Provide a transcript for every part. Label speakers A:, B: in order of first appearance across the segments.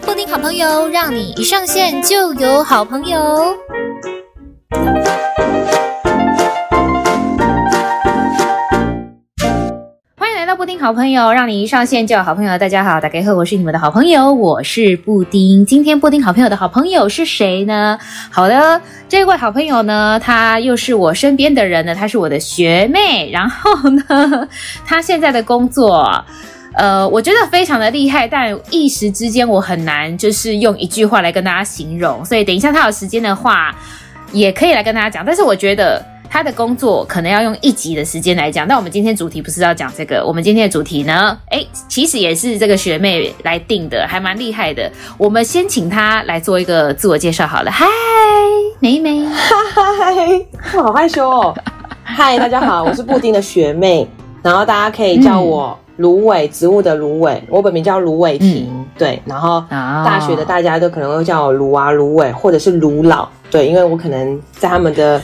A: 布丁好朋友，让你一上线就有好朋友。欢迎来到布丁好朋友，让你一上线就有好朋友。大家好，大家好，我是你们的好朋友，我是布丁。今天布丁好朋友的好朋友是谁呢？好的，这位好朋友呢，他又是我身边的人呢，他是我的学妹。然后呢，他现在的工作。呃，我觉得非常的厉害，但一时之间我很难就是用一句话来跟大家形容，所以等一下他有时间的话，也可以来跟大家讲。但是我觉得他的工作可能要用一集的时间来讲。但我们今天主题不是要讲这个，我们今天的主题呢，诶，其实也是这个学妹来定的，还蛮厉害的。我们先请她来做一个自我介绍好了。嗨，美美，
B: 嗨，我好害羞哦。嗨，大家好，我是布丁的学妹，然后大家可以叫我、芦苇，植物的芦苇，我本名叫芦苇婷，嗯、对，然后大学的大家都可能会叫我芦啊芦苇，或者是芦老，对，因为我可能在他们的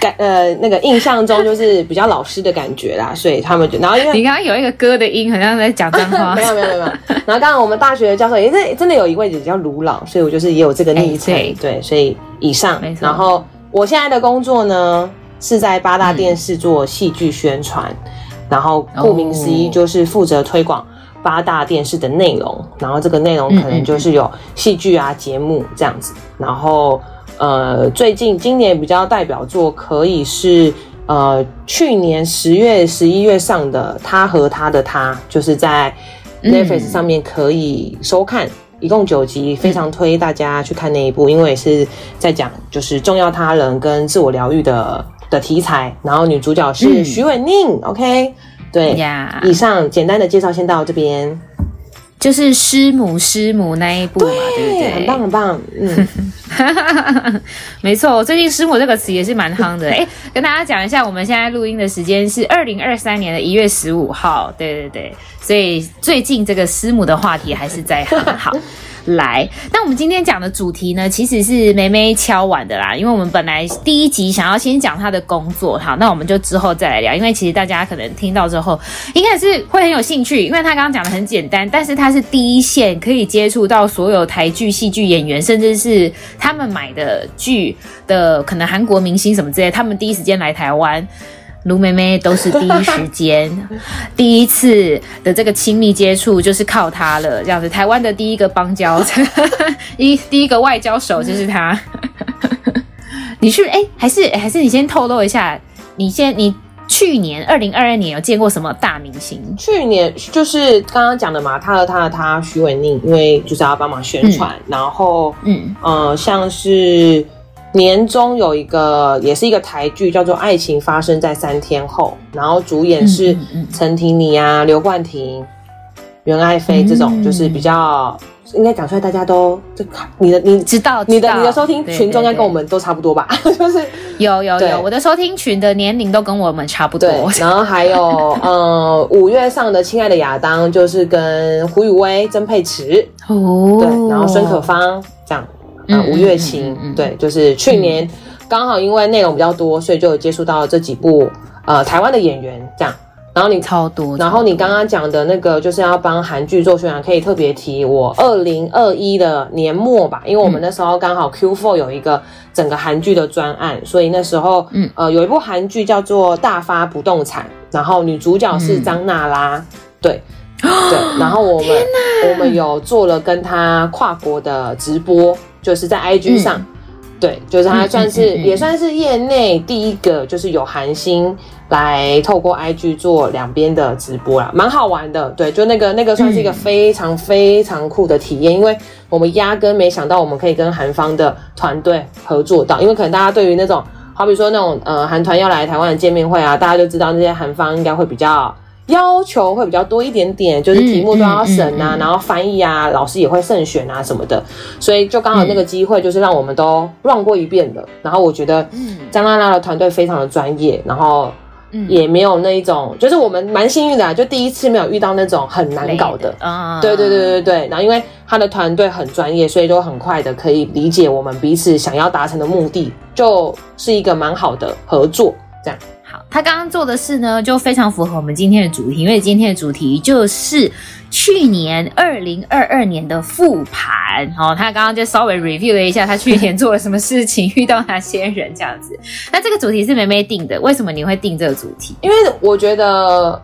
B: 感呃那个印象中就是比较老师的感觉啦，所以他们就然后因为
A: 你刚刚有一个歌的音，好像在讲脏话，
B: 没有没有没有，然后刚刚我们大学的教授也是真的有一位姐姐叫卢老，所以我就是也有这个昵称，欸、对，所以以上，然后我现在的工作呢是在八大电视做戏剧宣传。嗯然后顾名思义就是负责推广八大电视的内容，哦、然后这个内容可能就是有戏剧啊、节目这样子。然后呃，最近今年比较代表作可以是呃去年十月、十一月上的《他和他的他》，就是在 Netflix 上面可以收看，嗯、一共九集，非常推大家去看那一部，因为是在讲就是重要他人跟自我疗愈的。的题材，然后女主角是许玮甯、嗯、，OK，对.以上简单的介绍先到这边，
A: 就是师母师母那一部嘛，对，对不对？
B: 很棒很棒，嗯，
A: 没错。最近师母这个词也是蛮夯的，哎，跟大家讲一下，我们现在录音的时间是二零二三年的一月十五号，对对对，所以最近这个师母的话题还是在很好。来，那我们今天讲的主题呢，其实是梅梅敲碗的啦。因为我们本来第一集想要先讲她的工作，好，那我们就之后再来聊。因为其实大家可能听到之后，应该是会很有兴趣，因为她刚刚讲的很简单，但是她是第一线可以接触到所有台剧、戏剧演员，甚至是他们买的剧的可能韩国明星什么之类，他们第一时间来台湾。卢妹妹都是第一时间、第一次的这个亲密接触，就是靠她了。这样子，台湾的第一个邦交，一第一个外交手就是她。你是哎、欸，还是还是你先透露一下，你先你去年二零二二年有见过什么大明星？
B: 去年就是刚刚讲的嘛，他和他的他许玮宁，因为就是要帮忙宣传，嗯、然后嗯呃像是。年中有一个，也是一个台剧，叫做《爱情发生在三天后》，然后主演是陈婷妮啊、刘冠廷、袁爱妃这种，就是比较应该讲出来，大家都这你的你知道，你的你的收听群众应该跟我们都差不多吧？就是
A: 有有有，我的收听群的年龄都跟我们差不多。
B: 然后还有 呃五月上的《亲爱的亚当》，就是跟胡宇威、曾沛慈。哦，对，然后孙可芳这样。啊，吴月琴，对，就是去年刚好因为内容比较多，所以就有接触到这几部呃台湾的演员这样。然后你
A: 超多，
B: 然后你刚刚讲的那个就是要帮韩剧做宣传，可以特别提我二零二一的年末吧，因为我们那时候刚好 Q Four 有一个整个韩剧的专案，所以那时候嗯。呃有一部韩剧叫做《大发不动产》，然后女主角是张娜拉，对对，然后我们我们有做了跟她跨国的直播。就是在 IG 上，嗯、对，就是他算是、嗯嗯嗯、也算是业内第一个，就是有韩星来透过 IG 做两边的直播啦，蛮好玩的。对，就那个那个算是一个非常非常酷的体验，嗯、因为我们压根没想到我们可以跟韩方的团队合作到，因为可能大家对于那种，好比说那种呃韩团要来台湾的见面会啊，大家就知道那些韩方应该会比较。要求会比较多一点点，就是题目都要审啊，嗯嗯嗯、然后翻译啊，老师也会慎选啊什么的，所以就刚好那个机会，就是让我们都 run 过一遍的。然后我觉得嗯张娜娜的团队非常的专业，然后也没有那一种，就是我们蛮幸运的啊，就第一次没有遇到那种很难搞的。啊，对对对对对。然后因为他的团队很专业，所以就很快的可以理解我们彼此想要达成的目的，就是一个蛮好的合作，这样。
A: 好，他刚刚做的事呢，就非常符合我们今天的主题，因为今天的主题就是去年二零二二年的复盘。哦，他刚刚就稍微 review 了一下他去年做了什么事情，遇到哪些人这样子。那这个主题是梅梅定的，为什么你会定这个主题？
B: 因为我觉得，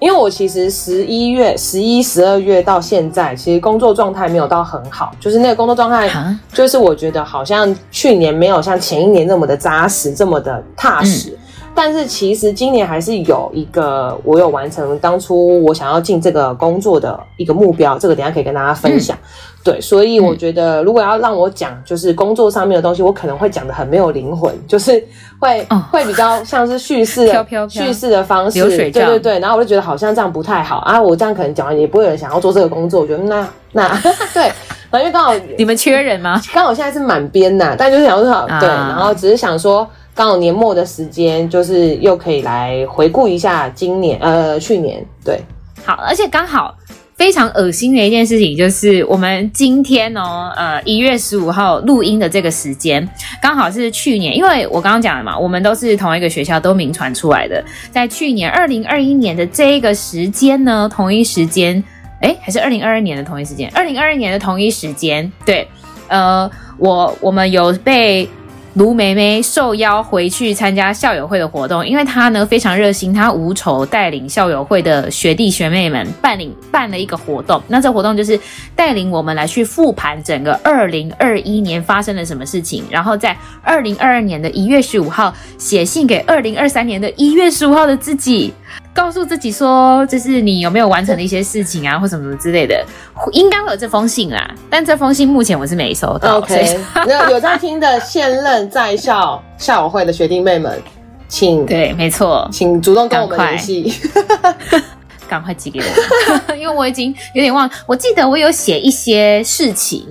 B: 因为我其实十一月、十一、十二月到现在，其实工作状态没有到很好，就是那个工作状态，就是我觉得好像去年没有像前一年那么的扎实，这么的踏实。嗯但是其实今年还是有一个我有完成当初我想要进这个工作的一个目标，这个等一下可以跟大家分享。嗯、对，所以我觉得如果要让我讲就是工作上面的东西，我可能会讲的很没有灵魂，就是会、哦、会比较像是叙事的叙事的方式，对对对。然后我就觉得好像这样不太好啊，我这样可能讲完也不会有人想要做这个工作。我觉得那那 对，然后因为刚好
A: 你们缺人吗？
B: 刚好现在是满编呐，但就是想说好对，然后只是想说。刚好年末的时间，就是又可以来回顾一下今年，呃，去年，对，
A: 好，而且刚好非常恶心的一件事情，就是我们今天哦，呃，一月十五号录音的这个时间，刚好是去年，因为我刚刚讲了嘛，我们都是同一个学校，都名传出来的，在去年二零二一年的这一个时间呢，同一时间，诶，还是二零二二年的同一时间，二零二二年的同一时间，对，呃，我我们有被。卢梅梅受邀回去参加校友会的活动，因为她呢非常热心，她无酬带领校友会的学弟学妹们办领办了一个活动。那这活动就是带领我们来去复盘整个二零二一年发生了什么事情，然后在二零二二年的一月十五号写信给二零二三年的一月十五号的自己。告诉自己说，就是你有没有完成的一些事情啊，或什么什么之类的，应该会有这封信啦。但这封信目前我是没收到。
B: OK，有有在听的现任在校 校友会的学弟妹们，请
A: 对，没错，
B: 请主动跟我们联系，
A: 赶快 寄给我，因为我已经有点忘。我记得我有写一些事情，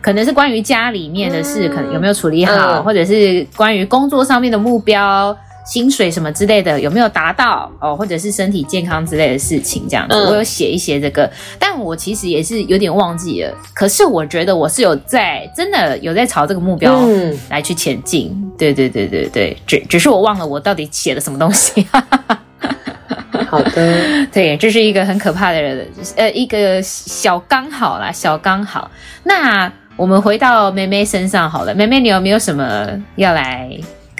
A: 可能是关于家里面的事，嗯、可能有没有处理好，嗯、或者是关于工作上面的目标。薪水什么之类的有没有达到哦？或者是身体健康之类的事情，这样子，嗯、我有写一些这个，但我其实也是有点忘记了。可是我觉得我是有在真的有在朝这个目标来去前进。嗯、对对对对对，只只是我忘了我到底写了什么东西。
B: 好的，
A: 对，这是一个很可怕的人，呃，一个小刚好啦，小刚好。那我们回到梅梅身上好了，梅梅，你有没有什么要来？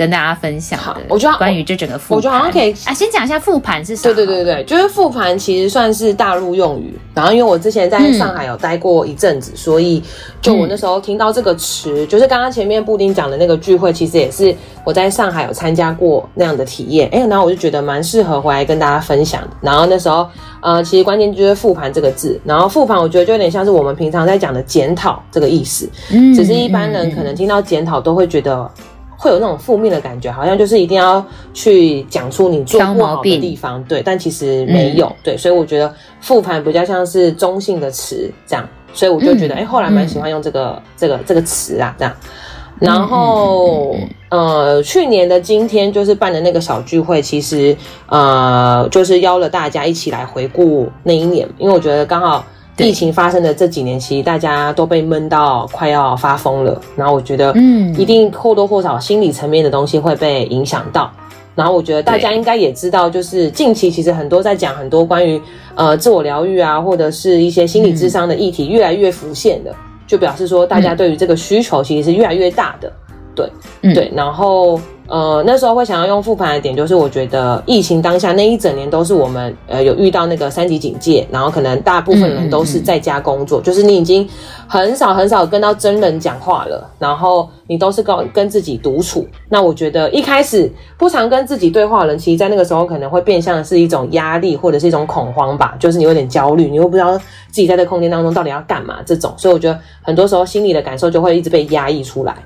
A: 跟大家分享的，我觉得关于这整个复盘，
B: 我觉得好像可以
A: 啊，先讲一下复盘是什么？
B: 对对对对，就是复盘其实算是大陆用语。然后因为我之前在上海有待过一阵子，嗯、所以就我那时候听到这个词，嗯、就是刚刚前面布丁讲的那个聚会，其实也是我在上海有参加过那样的体验。哎，然后我就觉得蛮适合回来跟大家分享的。然后那时候呃，其实关键就是复盘这个字。然后复盘，我觉得就有点像是我们平常在讲的检讨这个意思。嗯，只是一般人可能听到检讨都会觉得。会有那种负面的感觉，好像就是一定要去讲出你做不好的地方，对，但其实没有，嗯、对，所以我觉得复盘比较像是中性的词，这样，所以我就觉得，哎、嗯，后来蛮喜欢用这个、嗯、这个这个词啊，这样。然后，呃，去年的今天就是办的那个小聚会，其实呃，就是邀了大家一起来回顾那一年，因为我觉得刚好。疫情发生的这几年，其实大家都被闷到快要发疯了。然后我觉得，嗯，一定或多或少心理层面的东西会被影响到。然后我觉得大家应该也知道，就是近期其实很多在讲很多关于呃自我疗愈啊，或者是一些心理智商的议题越来越浮现的，就表示说大家对于这个需求其实是越来越大的。对，对，然后。呃，那时候会想要用复盘的点，就是我觉得疫情当下那一整年都是我们呃有遇到那个三级警戒，然后可能大部分人都是在家工作，嗯嗯、就是你已经很少很少跟到真人讲话了，然后你都是跟跟自己独处。那我觉得一开始不常跟自己对话的人，其实在那个时候可能会变相的是一种压力或者是一种恐慌吧，就是你有点焦虑，你又不知道自己在这个空间当中到底要干嘛这种，所以我觉得很多时候心里的感受就会一直被压抑出来。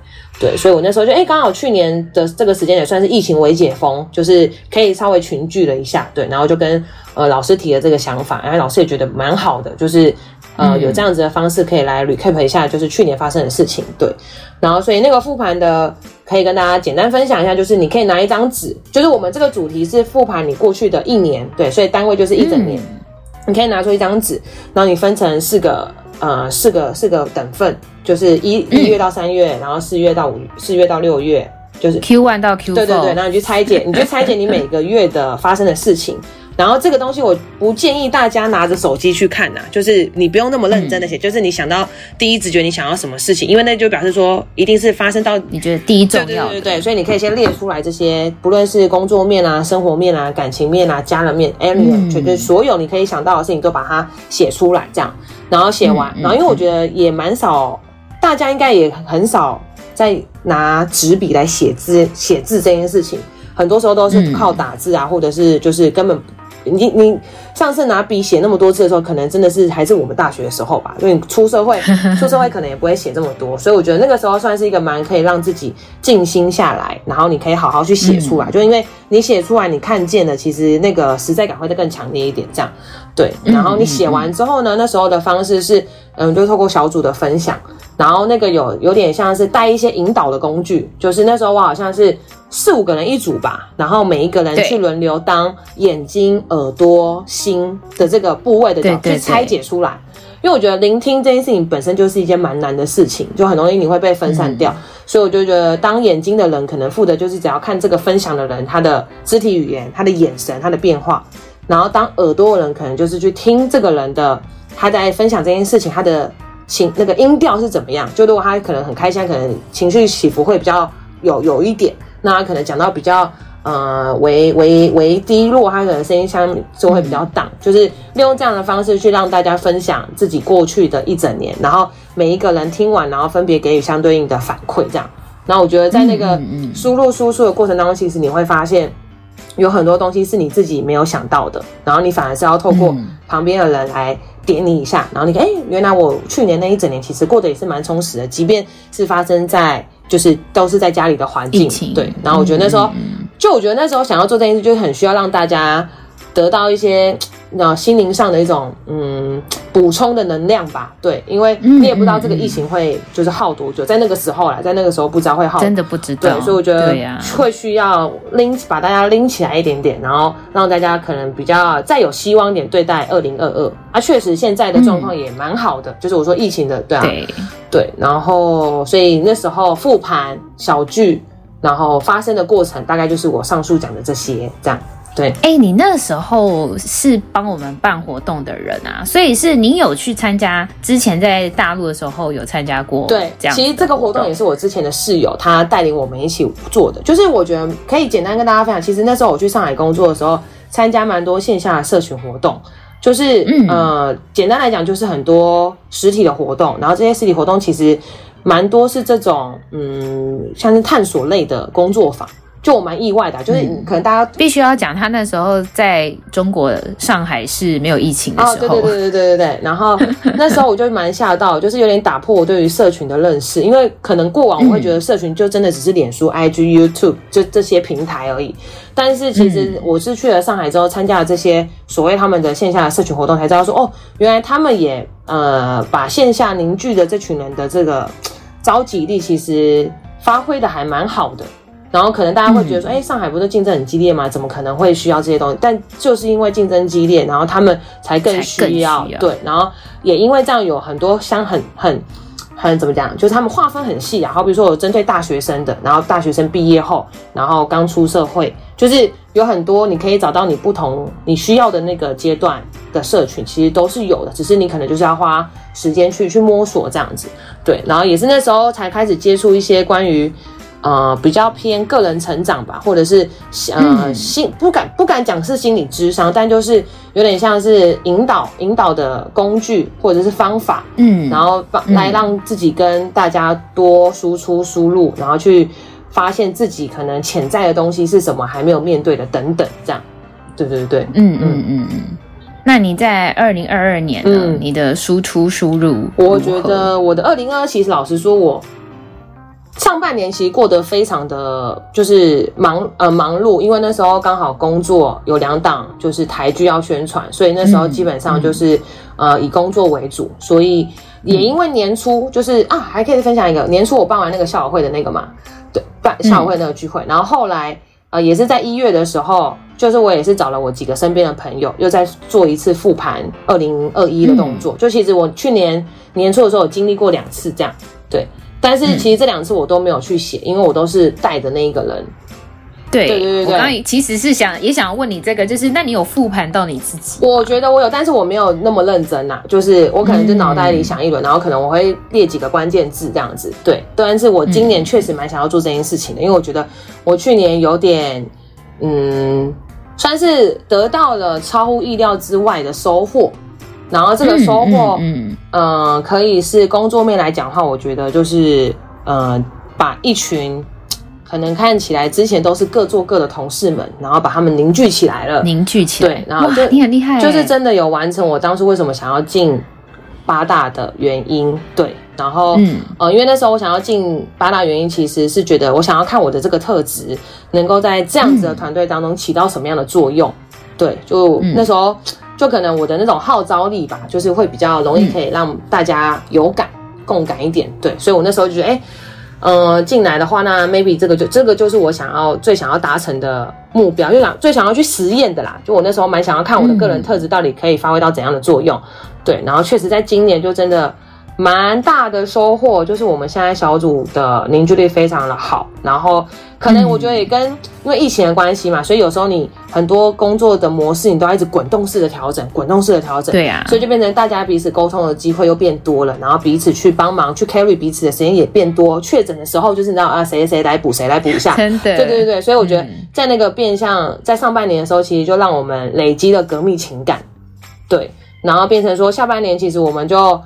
B: 对，所以我那时候就哎，刚好去年的这个时间也算是疫情微解封，就是可以稍微群聚了一下，对，然后就跟呃老师提了这个想法，然后老师也觉得蛮好的，就是呃有这样子的方式可以来 recap 一下，就是去年发生的事情，对，然后所以那个复盘的可以跟大家简单分享一下，就是你可以拿一张纸，就是我们这个主题是复盘你过去的一年，对，所以单位就是一整年，嗯、你可以拿出一张纸，然后你分成四个。呃，四个四个等份，就是一一月到三月，嗯、然后四月到五四月到六月，就是
A: Q one 到 Q
B: 对对对，然后你去拆解，你去拆解你每个月的发生的事情。然后这个东西我不建议大家拿着手机去看呐、啊，就是你不用那么认真的写，嗯、就是你想到第一直觉你想要什么事情，因为那就表示说一定是发生到
A: 你觉得第一重要的。
B: 对对对对，所以你可以先列出来这些，不论是工作面啊、生活面啊、感情面啊、家人面，every 就是所有你可以想到的事情都把它写出来，这样，然后写完，然后因为我觉得也蛮少，大家应该也很少在拿纸笔来写字，写字这件事情，很多时候都是靠打字啊，或者是就是根本。你你上次拿笔写那么多字的时候，可能真的是还是我们大学的时候吧，因为你出社会，出社会可能也不会写这么多，所以我觉得那个时候算是一个蛮可以让自己静心下来，然后你可以好好去写出来，就因为你写出来，你看见的其实那个实在感会再更强烈一点，这样对。然后你写完之后呢，那时候的方式是，嗯，就透过小组的分享，然后那个有有点像是带一些引导的工具，就是那时候我好像是。四五个人一组吧，然后每一个人去轮流当眼睛、耳朵、心的这个部位的角度去拆解出来。因为我觉得聆听这件事情本身就是一件蛮难的事情，就很容易你会被分散掉。嗯、所以我就觉得，当眼睛的人可能负责就是只要看这个分享的人他的肢体语言、他的眼神、他的变化，然后当耳朵的人可能就是去听这个人的他在分享这件事情他的情那个音调是怎么样。就如果他可能很开心，可能情绪起伏会比较有有一点。那他可能讲到比较呃为为为低落，他可能声音相就会比较大，就是利用这样的方式去让大家分享自己过去的一整年，然后每一个人听完，然后分别给予相对应的反馈，这样。然后我觉得在那个输入输出的过程当中，其实你会发现有很多东西是你自己没有想到的，然后你反而是要透过旁边的人来点你一下，然后你看，哎，原来我去年那一整年其实过得也是蛮充实的，即便是发生在。就是都是在家里的环境，对。然后我觉得那时候，嗯、就我觉得那时候想要做这件事，就很需要让大家得到一些。那心灵上的一种嗯补充的能量吧，对，因为你也不知道这个疫情会就是耗多久，在那个时候啦，在那个时候不知道会耗，
A: 真的不知道，
B: 对，所以我觉得会需要拎把大家拎起来一点点，然后让大家可能比较再有希望点对待二零二二。啊，确实现在的状况也蛮好的，就是我说疫情的对啊，对，对，然后所以那时候复盘小聚，然后发生的过程大概就是我上述讲的这些这样。对，哎、
A: 欸，你那时候是帮我们办活动的人啊，所以是你有去参加，之前在大陆的时候有参加过。
B: 对，这样。其实这个活动也是我之前的室友他带领我们一起做的，就是我觉得可以简单跟大家分享。其实那时候我去上海工作的时候，参加蛮多线下的社群活动，就是、嗯、呃，简单来讲就是很多实体的活动，然后这些实体活动其实蛮多是这种嗯，像是探索类的工作坊。就我蛮意外的、啊，就是可能大家、嗯、
A: 必须要讲，他那时候在中国上海是没有疫情的时候，哦、对
B: 对对对对对对。然后 那时候我就蛮吓到，就是有点打破我对于社群的认识，因为可能过往我会觉得社群就真的只是脸书、IG、YouTube 就这些平台而已。但是其实我是去了上海之后，参加了这些所谓他们的线下的社群活动，才知道说哦，原来他们也呃把线下凝聚的这群人的这个 召集力，其实发挥的还蛮好的。然后可能大家会觉得说，哎、嗯，上海不是竞争很激烈吗？怎么可能会需要这些东西？但就是因为竞争激烈，然后他们才更需要。对，然后也因为这样，有很多像很很很怎么讲，就是他们划分很细啊。好比如说，有针对大学生的，然后大学生毕业后，然后刚出社会，就是有很多你可以找到你不同你需要的那个阶段的社群，其实都是有的。只是你可能就是要花时间去去摸索这样子。对，然后也是那时候才开始接触一些关于。呃，比较偏个人成长吧，或者是呃心不敢不敢讲是心理智商，但就是有点像是引导引导的工具或者是方法，嗯，然后帮来让自己跟大家多输出输入，然后去发现自己可能潜在的东西是什么，还没有面对的等等，这样，对对对，嗯嗯嗯。嗯。
A: 那你在二零二二年呢？嗯、你的输出输入，
B: 我觉得我的二零二二其实老实说我。上半年其实过得非常的就是忙呃忙碌，因为那时候刚好工作有两档就是台剧要宣传，所以那时候基本上就是、嗯、呃以工作为主，所以也因为年初就是啊还可以分享一个年初我办完那个校友会的那个嘛，对，办校友会那个聚会，嗯、然后后来呃也是在一月的时候，就是我也是找了我几个身边的朋友，又在做一次复盘二零二一的动作，嗯、就其实我去年年初的时候有经历过两次这样，对。但是其实这两次我都没有去写，因为我都是带的那一个人。
A: 对对对对，我刚刚其实是想也想要问你这个，就是那你有复盘到你自己？
B: 我觉得我有，但是我没有那么认真啦、啊。就是我可能就脑袋里想一轮，嗯、然后可能我会列几个关键字这样子。对，但是我今年确实蛮想要做这件事情的，因为我觉得我去年有点嗯，算是得到了超乎意料之外的收获。然后这个收获，嗯，嗯，呃，可以是工作面来讲的话，我觉得就是呃，把一群。可能看起来之前都是各做各的同事们，然后把他们凝聚起来了，
A: 凝聚起来，
B: 对，然后就
A: 你很厉害，
B: 就是真的有完成我当初为什么想要进八大的原因，对，然后嗯。呃，因为那时候我想要进八大原因，其实是觉得我想要看我的这个特质能够在这样子的团队当中起到什么样的作用，嗯、对，就那时候就可能我的那种号召力吧，就是会比较容易可以让大家有感、嗯、共感一点，对，所以我那时候就觉得哎。欸呃，进来的话，那 maybe 这个就这个就是我想要最想要达成的目标，就想最想要去实验的啦。就我那时候蛮想要看我的个人特质到底可以发挥到怎样的作用，嗯、对。然后确实在今年就真的。蛮大的收获，就是我们现在小组的凝聚力非常的好，然后可能我觉得也跟因为疫情的关系嘛，所以有时候你很多工作的模式你都要一直滚动式的调整，滚动式的调整，
A: 对啊，
B: 所以就变成大家彼此沟通的机会又变多了，然后彼此去帮忙去 carry 彼此的时间也变多，确诊的时候就是你知道啊，谁谁来补谁来补一下，
A: 真的，
B: 对对对对，所以我觉得在那个变相在上半年的时候，其实就让我们累积了革命情感，对，然后变成说下半年其实我们就。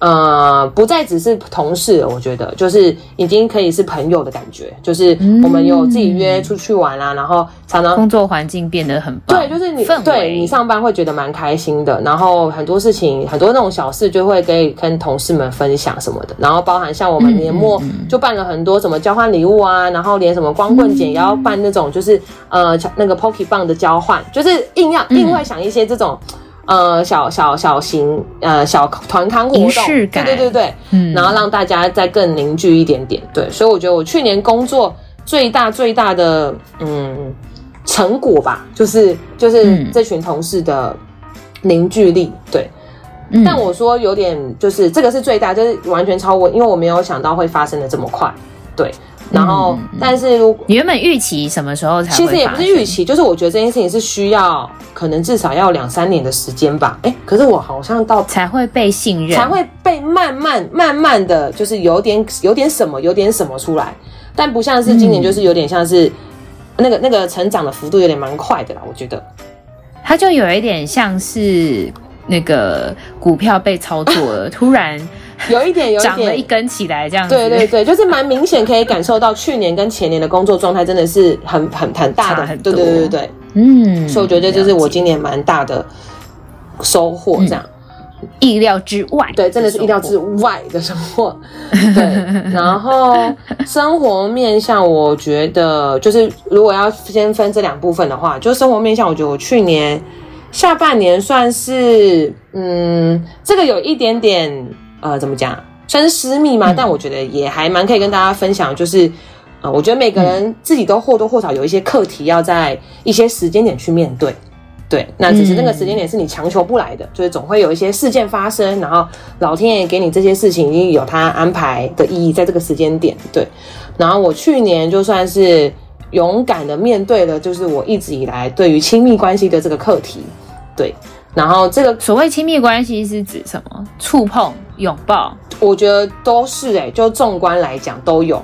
B: 呃，不再只是同事，我觉得就是已经可以是朋友的感觉，就是我们有自己约出去玩啦，嗯、然后常常
A: 工作环境变得很棒，
B: 对，就是你对你上班会觉得蛮开心的，然后很多事情很多那种小事就会可以跟同事们分享什么的，然后包含像我们年末就办了很多什么交换礼物啊，然后连什么光棍节也要办那种就是呃那个 Poke 棒的交换，就是硬要硬会想一些这种。呃，小小小型呃小团康活动，对对对对，嗯，然后让大家再更凝聚一点点，对，所以我觉得我去年工作最大最大的嗯成果吧，就是就是这群同事的凝聚力，对，嗯、但我说有点就是这个是最大，就是完全超过，因为我没有想到会发生的这么快，对。然后，嗯、但是如果
A: 你原本预期什么时候才会？
B: 其实也不是预期，就是我觉得这件事情是需要可能至少要两三年的时间吧。哎，可是我好像到
A: 才会被信任，
B: 才会被慢慢慢慢的就是有点有点什么有点什么出来，但不像是今年，就是有点像是那个、嗯、那个成长的幅度有点蛮快的啦。我觉得
A: 它就有一点像是那个股票被操作了，突然。
B: 有一点，有一点
A: 长了一根起来，这样子。
B: 对对对，就是蛮明显可以感受到去年跟前年的工作状态真的是很很很大的，对对对对对，嗯，所以我觉得这就是我今年蛮大的收获，这样、
A: 嗯、意料之外，
B: 对，真的是意料之外的收获。对，然后生活面向，我觉得就是如果要先分这两部分的话，就生活面向，我觉得我去年下半年算是，嗯，这个有一点点。呃，怎么讲？算是私密嘛，嗯、但我觉得也还蛮可以跟大家分享。就是，呃，我觉得每个人自己都或多或少有一些课题要在一些时间点去面对。对，那只是那个时间点是你强求不来的，嗯、就是总会有一些事件发生，然后老天爷给你这些事情，已经有他安排的意义在这个时间点。对，然后我去年就算是勇敢的面对了，就是我一直以来对于亲密关系的这个课题。对。然后这个
A: 所谓亲密关系是指什么？触碰、拥抱，
B: 我觉得都是哎、欸，就纵观来讲都有，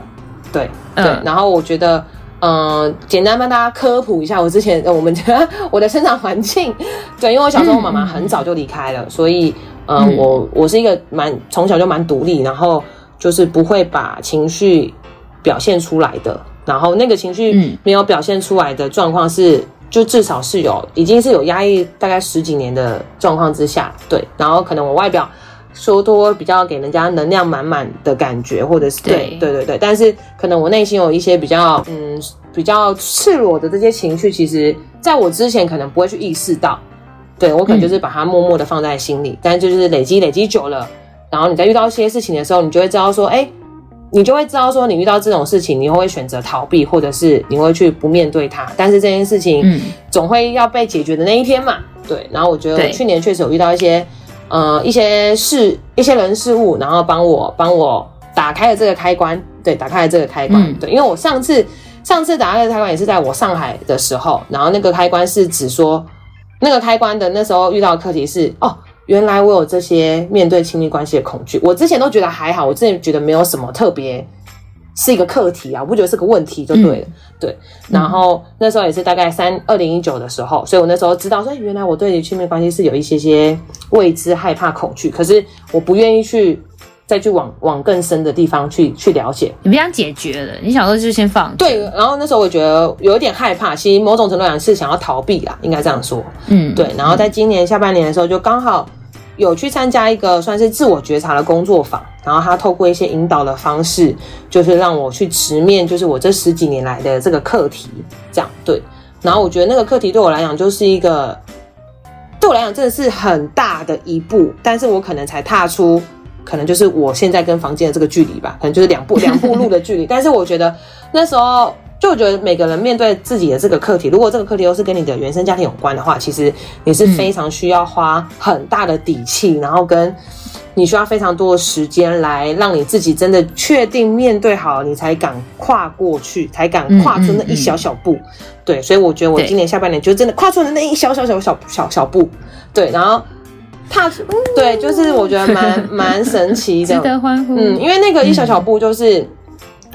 B: 对、嗯、对。然后我觉得，嗯、呃，简单帮大家科普一下，我之前我们家我的生长环境，对，因为我小时候我妈妈很早就离开了，嗯、所以，呃、嗯，我我是一个蛮从小就蛮独立，然后就是不会把情绪表现出来的，然后那个情绪没有表现出来的状况是。就至少是有，已经是有压抑大概十几年的状况之下，对，然后可能我外表说多比较给人家能量满满的感觉，或者是对对对对，但是可能我内心有一些比较嗯比较赤裸的这些情绪，其实在我之前可能不会去意识到，对，我可能就是把它默默的放在心里，嗯、但就是累积累积久了，然后你在遇到一些事情的时候，你就会知道说，哎。你就会知道说，你遇到这种事情，你会选择逃避，或者是你会去不面对它。但是这件事情，嗯，总会要被解决的那一天嘛。对。然后我觉得我去年确实有遇到一些，呃，一些事、一些人事物，然后帮我帮我打开了这个开关，对，打开了这个开关，
A: 嗯、
B: 对，因为我上次上次打开的开关也是在我上海的时候，然后那个开关是指说那个开关的那时候遇到的课题是哦，原来我有这些面对亲密关系的恐惧，我之前都觉得还好，我之前觉得没有什么特别。是一个课题啊，我不觉得是个问题就对了，嗯、对。然后那时候也是大概三二零一九的时候，所以我那时候知道说，原来我对于亲密关系是有一些些未知、害怕、恐惧，可是我不愿意去再去往往更深的地方去去了解。
A: 你不想解决了，你想说就先放。
B: 对，然后那时候我觉得有一点害怕，其实某种程度上是想要逃避啦，应该这样说。嗯，对。然后在今年下半年的时候，就刚好。有去参加一个算是自我觉察的工作坊，然后他透过一些引导的方式，就是让我去直面，就是我这十几年来的这个课题，这样对。然后我觉得那个课题对我来讲就是一个，对我来讲真的是很大的一步，但是我可能才踏出，可能就是我现在跟房间的这个距离吧，可能就是两步 两步路的距离。但是我觉得那时候。就我觉得每个人面对自己的这个课题，如果这个课题又是跟你的原生家庭有关的话，其实你是非常需要花很大的底气，然后跟你需要非常多的时间来让你自己真的确定面对好，你才敢跨过去，才敢跨出那一小小步。对，所以我觉得我今年下半年就真的跨出了那一小小小小小小步。对，然后踏出，对，就是我觉得蛮蛮神奇的，
A: 值得欢呼。
B: 嗯，因为那个一小小步就是。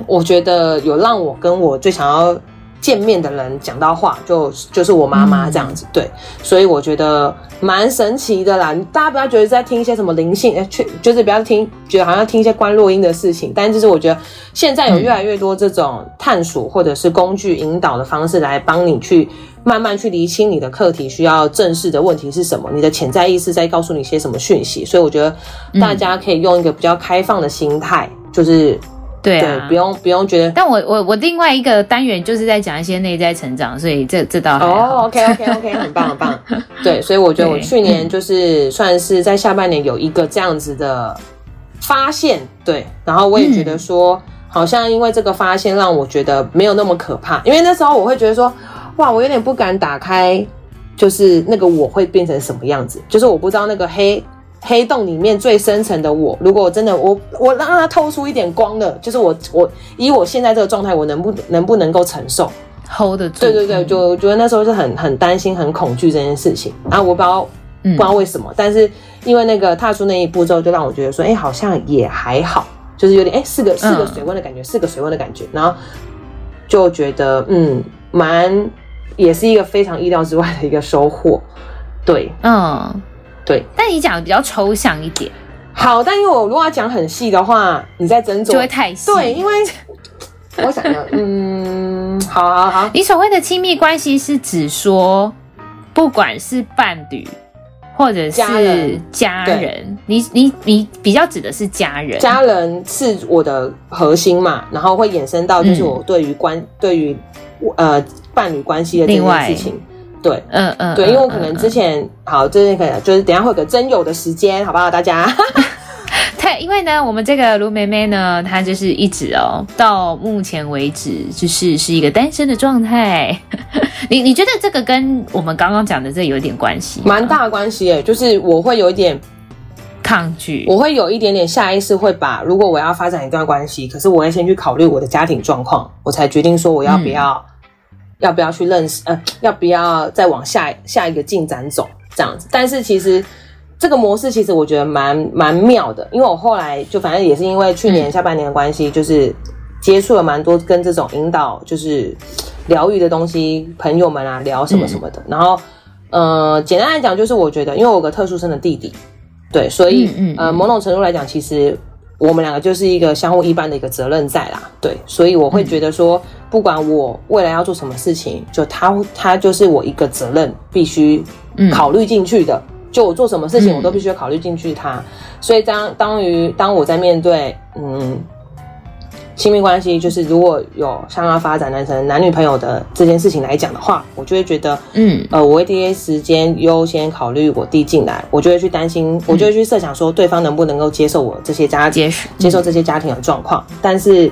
B: 我觉得有让我跟我最想要见面的人讲到话，就就是我妈妈这样子，对，所以我觉得蛮神奇的啦。大家不要觉得在听一些什么灵性，去就是不要听，觉得好像听一些观落音的事情。但就是我觉得现在有越来越多这种探索或者是工具引导的方式，来帮你去慢慢去厘清你的课题需要正视的问题是什么，你的潜在意识在告诉你些什么讯息。所以我觉得大家可以用一个比较开放的心态，就是。
A: 对啊，
B: 对，不用不用觉得。
A: 但我我我另外一个单元就是在讲一些内在成长，所以这这倒还好。
B: 哦、oh,，OK OK OK，很棒很棒。对，所以我觉得我去年就是算是在下半年有一个这样子的发现，对。然后我也觉得说，嗯、好像因为这个发现让我觉得没有那么可怕，因为那时候我会觉得说，哇，我有点不敢打开，就是那个我会变成什么样子，就是我不知道那个黑。黑洞里面最深层的我，如果我真的我我让它透出一点光的，就是我我以我现在这个状态，我能不能不能够承受
A: ？hold 得住？
B: 对对对，就我觉得那时候是很很担心、很恐惧这件事情。然后我不知道不知道为什么，嗯、但是因为那个踏出那一步之后，就让我觉得说，哎、欸，好像也还好，就是有点哎，是、欸、个是个水温的感觉，是个水温的感觉。然后就觉得嗯，蛮也是一个非常意料之外的一个收获。对，嗯。对，
A: 但你讲的比较抽象一点。
B: 好，但因为我如果要讲很细的话，你在斟酌
A: 就会太细。
B: 对，因为 我想要，嗯，好好好。
A: 你所谓的亲密关系是指说，不管是伴侣或者是家人，你你你比较指的是家人，
B: 家人是我的核心嘛，然后会衍生到就是我对于关、嗯、对于呃伴侣关系的这件事情。对，嗯嗯，对，因为我可能之前、好，这是可能，就是等一下会有个真友的时间，好不好？大家，
A: 太，因为呢，我们这个卢梅梅呢，她就是一直哦，到目前为止就是是一个单身的状态。你你觉得这个跟我们刚刚讲的这有一点关系？
B: 蛮大的关系诶，就是我会有一点
A: 抗拒，
B: 我会有一点点下意识会把，如果我要发展一段关系，可是我会先去考虑我的家庭状况，我才决定说我要不要。嗯要不要去认识？呃，要不要再往下下一个进展走？这样子。但是其实这个模式其实我觉得蛮蛮妙的，因为我后来就反正也是因为去年下半年的关系，就是接触了蛮多跟这种引导，就是疗愈的东西，朋友们啊聊什么什么的。然后，呃，简单来讲，就是我觉得，因为我有个特殊生的弟弟，对，所以呃，某种程度来讲，其实。我们两个就是一个相互一般的一个责任在啦，对，所以我会觉得说，不管我未来要做什么事情，就他他就是我一个责任，必须考虑进去的。就我做什么事情，我都必须要考虑进去他。所以当当于当我在面对嗯。亲密关系就是，如果有想要发展男成男女朋友的这件事情来讲的话，我就会觉得，嗯，呃，我会第一时间优先考虑我弟进来，我就会去担心，我就会去设想说，对方能不能够接受我这些家接接受这些家庭的状况。但是，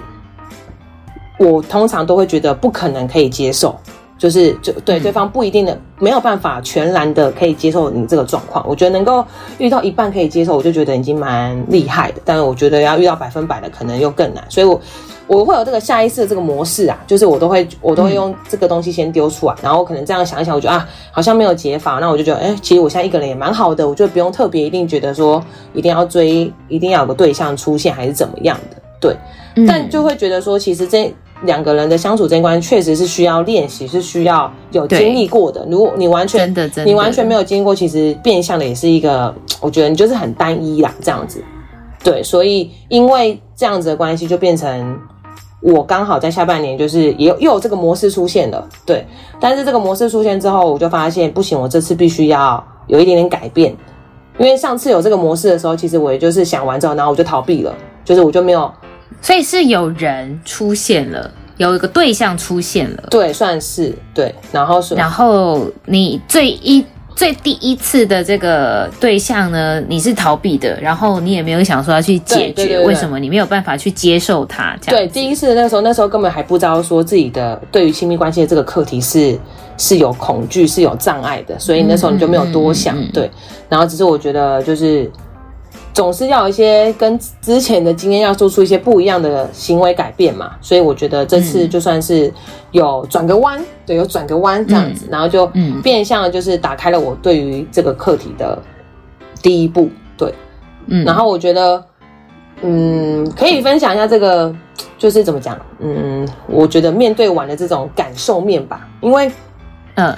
B: 我通常都会觉得不可能可以接受，就是就对对方不一定的没有办法全然的可以接受你这个状况。我觉得能够遇到一半可以接受，我就觉得已经蛮厉害的。但是我觉得要遇到百分百的，可能又更难。所以我我会有这个下意识的这个模式啊，就是我都会我都会用这个东西先丢出来，然后可能这样想一想，我觉得啊好像没有解法，那我就觉得哎，其实我现在一个人也蛮好的，我就不用特别一定觉得说一定要追，一定要有个对象出现还是怎么样的。对，但就会觉得说，其实这。两个人的相处这一关确实是需要练习，是需要有经历过的。如果你完全你完全没有经历过，其实变相的也是一个，我觉得你就是很单一啦，这样子。对，所以因为这样子的关系，就变成我刚好在下半年就是也又有这个模式出现了。对，但是这个模式出现之后，我就发现不行，我这次必须要有一点点改变。因为上次有这个模式的时候，其实我也就是想完之后，然后我就逃避了，就是我就没有。
A: 所以是有人出现了，有一个对象出现了，
B: 对，算是对。然后是，
A: 然后你最一最第一次的这个对象呢，你是逃避的，然后你也没有想说要去解决，对对对对，为什么你没有办法去接受他？这样
B: 对，第一次的那时候，那时候根本还不知道说自己的对于亲密关系的这个课题是是有恐惧、是有障碍的，所以那时候你就没有多想，嗯嗯嗯嗯对。然后只是我觉得就是。总是要有一些跟之前的经验要做出一些不一样的行为改变嘛，所以我觉得这次就算是有转个弯，对，有转个弯这样子，然后就变相就是打开了我对于这个课题的第一步，对，嗯，然后我觉得，嗯，可以分享一下这个，就是怎么讲，嗯，我觉得面对完的这种感受面吧，因为，嗯，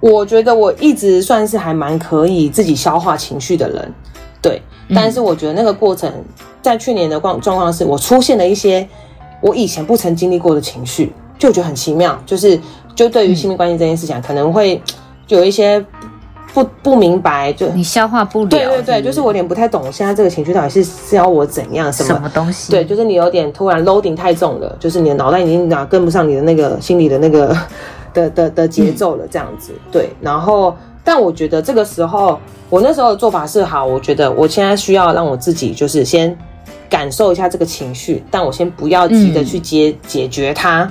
B: 我觉得我一直算是还蛮可以自己消化情绪的人，对。但是我觉得那个过程，在去年的状状况是我出现了一些我以前不曾经历过的情绪，就觉得很奇妙。就是就对于亲密关系这件事情，可能会就有一些不 不明白，就
A: 你消化不了。
B: 对对对，就是我有点不太懂现在这个情绪到底是是要我怎样什么
A: 什么东西？
B: 对，就是你有点突然 loading 太重了，就是你的脑袋已经哪跟不上你的那个心理的那个 的的的节奏了，这样子。对，然后。但我觉得这个时候，我那时候的做法是好。我觉得我现在需要让我自己就是先感受一下这个情绪，但我先不要急着去解、嗯、解决它。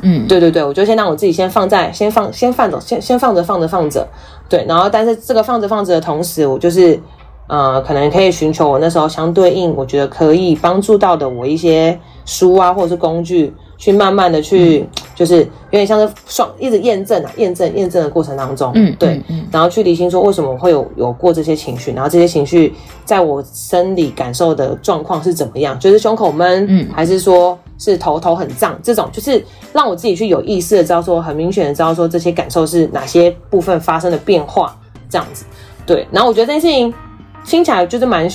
B: 嗯，对对对，我就先让我自己先放在，先放，先放着，先先放着，放着放着。对，然后但是这个放着放着的同时，我就是呃，可能可以寻求我那时候相对应，我觉得可以帮助到的我一些书啊，或者是工具。去慢慢的去，就是有点像是双一直验证啊，验证验证的过程当中，嗯，对，嗯，然后去理清说为什么会有有过这些情绪，然后这些情绪在我生理感受的状况是怎么样，就是胸口闷，嗯，还是说是头头很胀，这种就是让我自己去有意识的知道说，很明显的知道说这些感受是哪些部分发生的变化，这样子，对，然后我觉得这件事情。听起来就是蛮，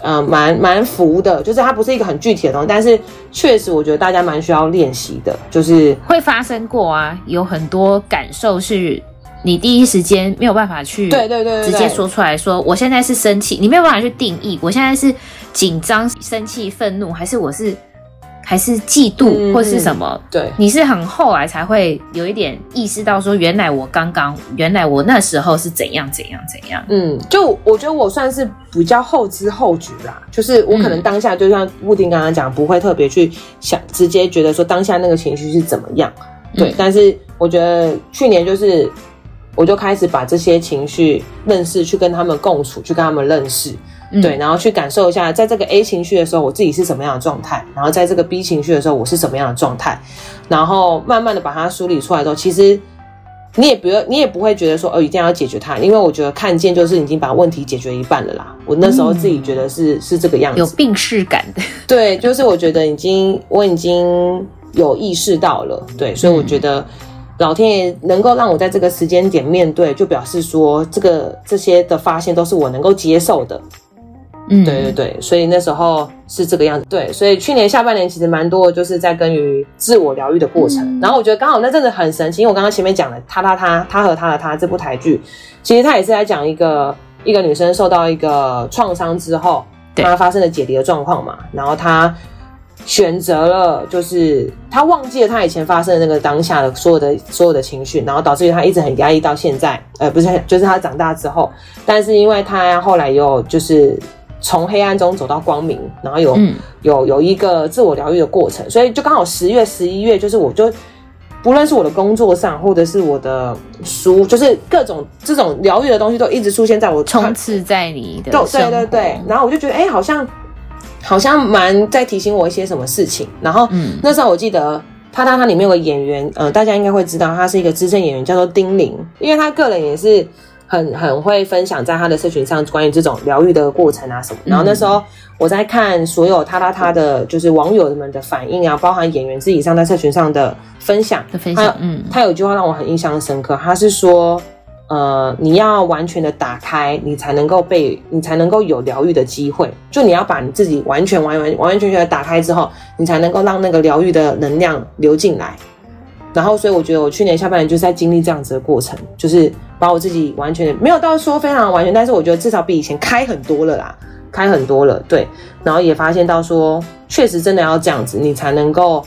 B: 呃，蛮蛮浮的，就是它不是一个很具体的东西，但是确实我觉得大家蛮需要练习的，就是
A: 会发生过啊，有很多感受是你第一时间没有办法去，对对对，直接说出来说，我现在是生气，你没有办法去定义，我现在是紧张、生气、愤怒，还是我是。还是嫉妒或是什么？嗯、对，你是很后来才会有一点意识到说，原来我刚刚，原来我那时候是怎样怎样怎样。
B: 嗯，就我觉得我算是比较后知后觉啦，就是我可能当下就像布丁刚刚讲，不会特别去想，直接觉得说当下那个情绪是怎么样。对，嗯、但是我觉得去年就是，我就开始把这些情绪认识，去跟他们共处，去跟他们认识。对，然后去感受一下，在这个 A 情绪的时候，我自己是什么样的状态；然后在这个 B 情绪的时候，我是什么样的状态。然后慢慢的把它梳理出来之后，其实你也不要，你也不会觉得说，哦，一定要解决它，因为我觉得看见就是已经把问题解决一半了啦。我那时候自己觉得是、嗯、是这个样子，
A: 有病视感的。
B: 对，就是我觉得已经我已经有意识到了，对，所以我觉得老天爷能够让我在这个时间点面对，就表示说这个这些的发现都是我能够接受的。嗯，对对对，所以那时候是这个样子。对，所以去年下半年其实蛮多的，就是在跟于自我疗愈的过程。嗯、然后我觉得刚好那阵子很神奇，因为我刚刚前面讲了他他他他和他的他这部台剧，其实他也是在讲一个一个女生受到一个创伤之后，她发生了解离的状况嘛。然后她选择了，就是她忘记了她以前发生的那个当下的所有的所有的情绪，然后导致于她一直很压抑到现在。呃，不是，就是她长大之后，但是因为她后来又就是。从黑暗中走到光明，然后有、嗯、有有一个自我疗愈的过程，所以就刚好十月、十一月，就是我就不论是我的工作上，或者是我的书，就是各种这种疗愈的东西，都一直出现在我
A: 充斥在你的
B: 对对对对，然后我就觉得，哎、欸，好像好像蛮在提醒我一些什么事情。然后、嗯、那时候我记得，他他他里面有个演员，呃，大家应该会知道，他是一个资深演员，叫做丁玲，因为他个人也是。很很会分享在他的社群上关于这种疗愈的过程啊什么，然后那时候我在看所有他他他的就是网友们的反应啊，包含演员自己上在社群上的分享，分享，嗯，他有一句话让我很印象深刻，他是说，呃，你要完全的打开，你才能够被，你才能够有疗愈的机会，就你要把你自己完全完完完完全全的打开之后，你才能够让那个疗愈的能量流进来。然后，所以我觉得我去年下半年就是在经历这样子的过程，就是把我自己完全没有到说非常完全，但是我觉得至少比以前开很多了啦，开很多了，对。然后也发现到说，确实真的要这样子，你才能够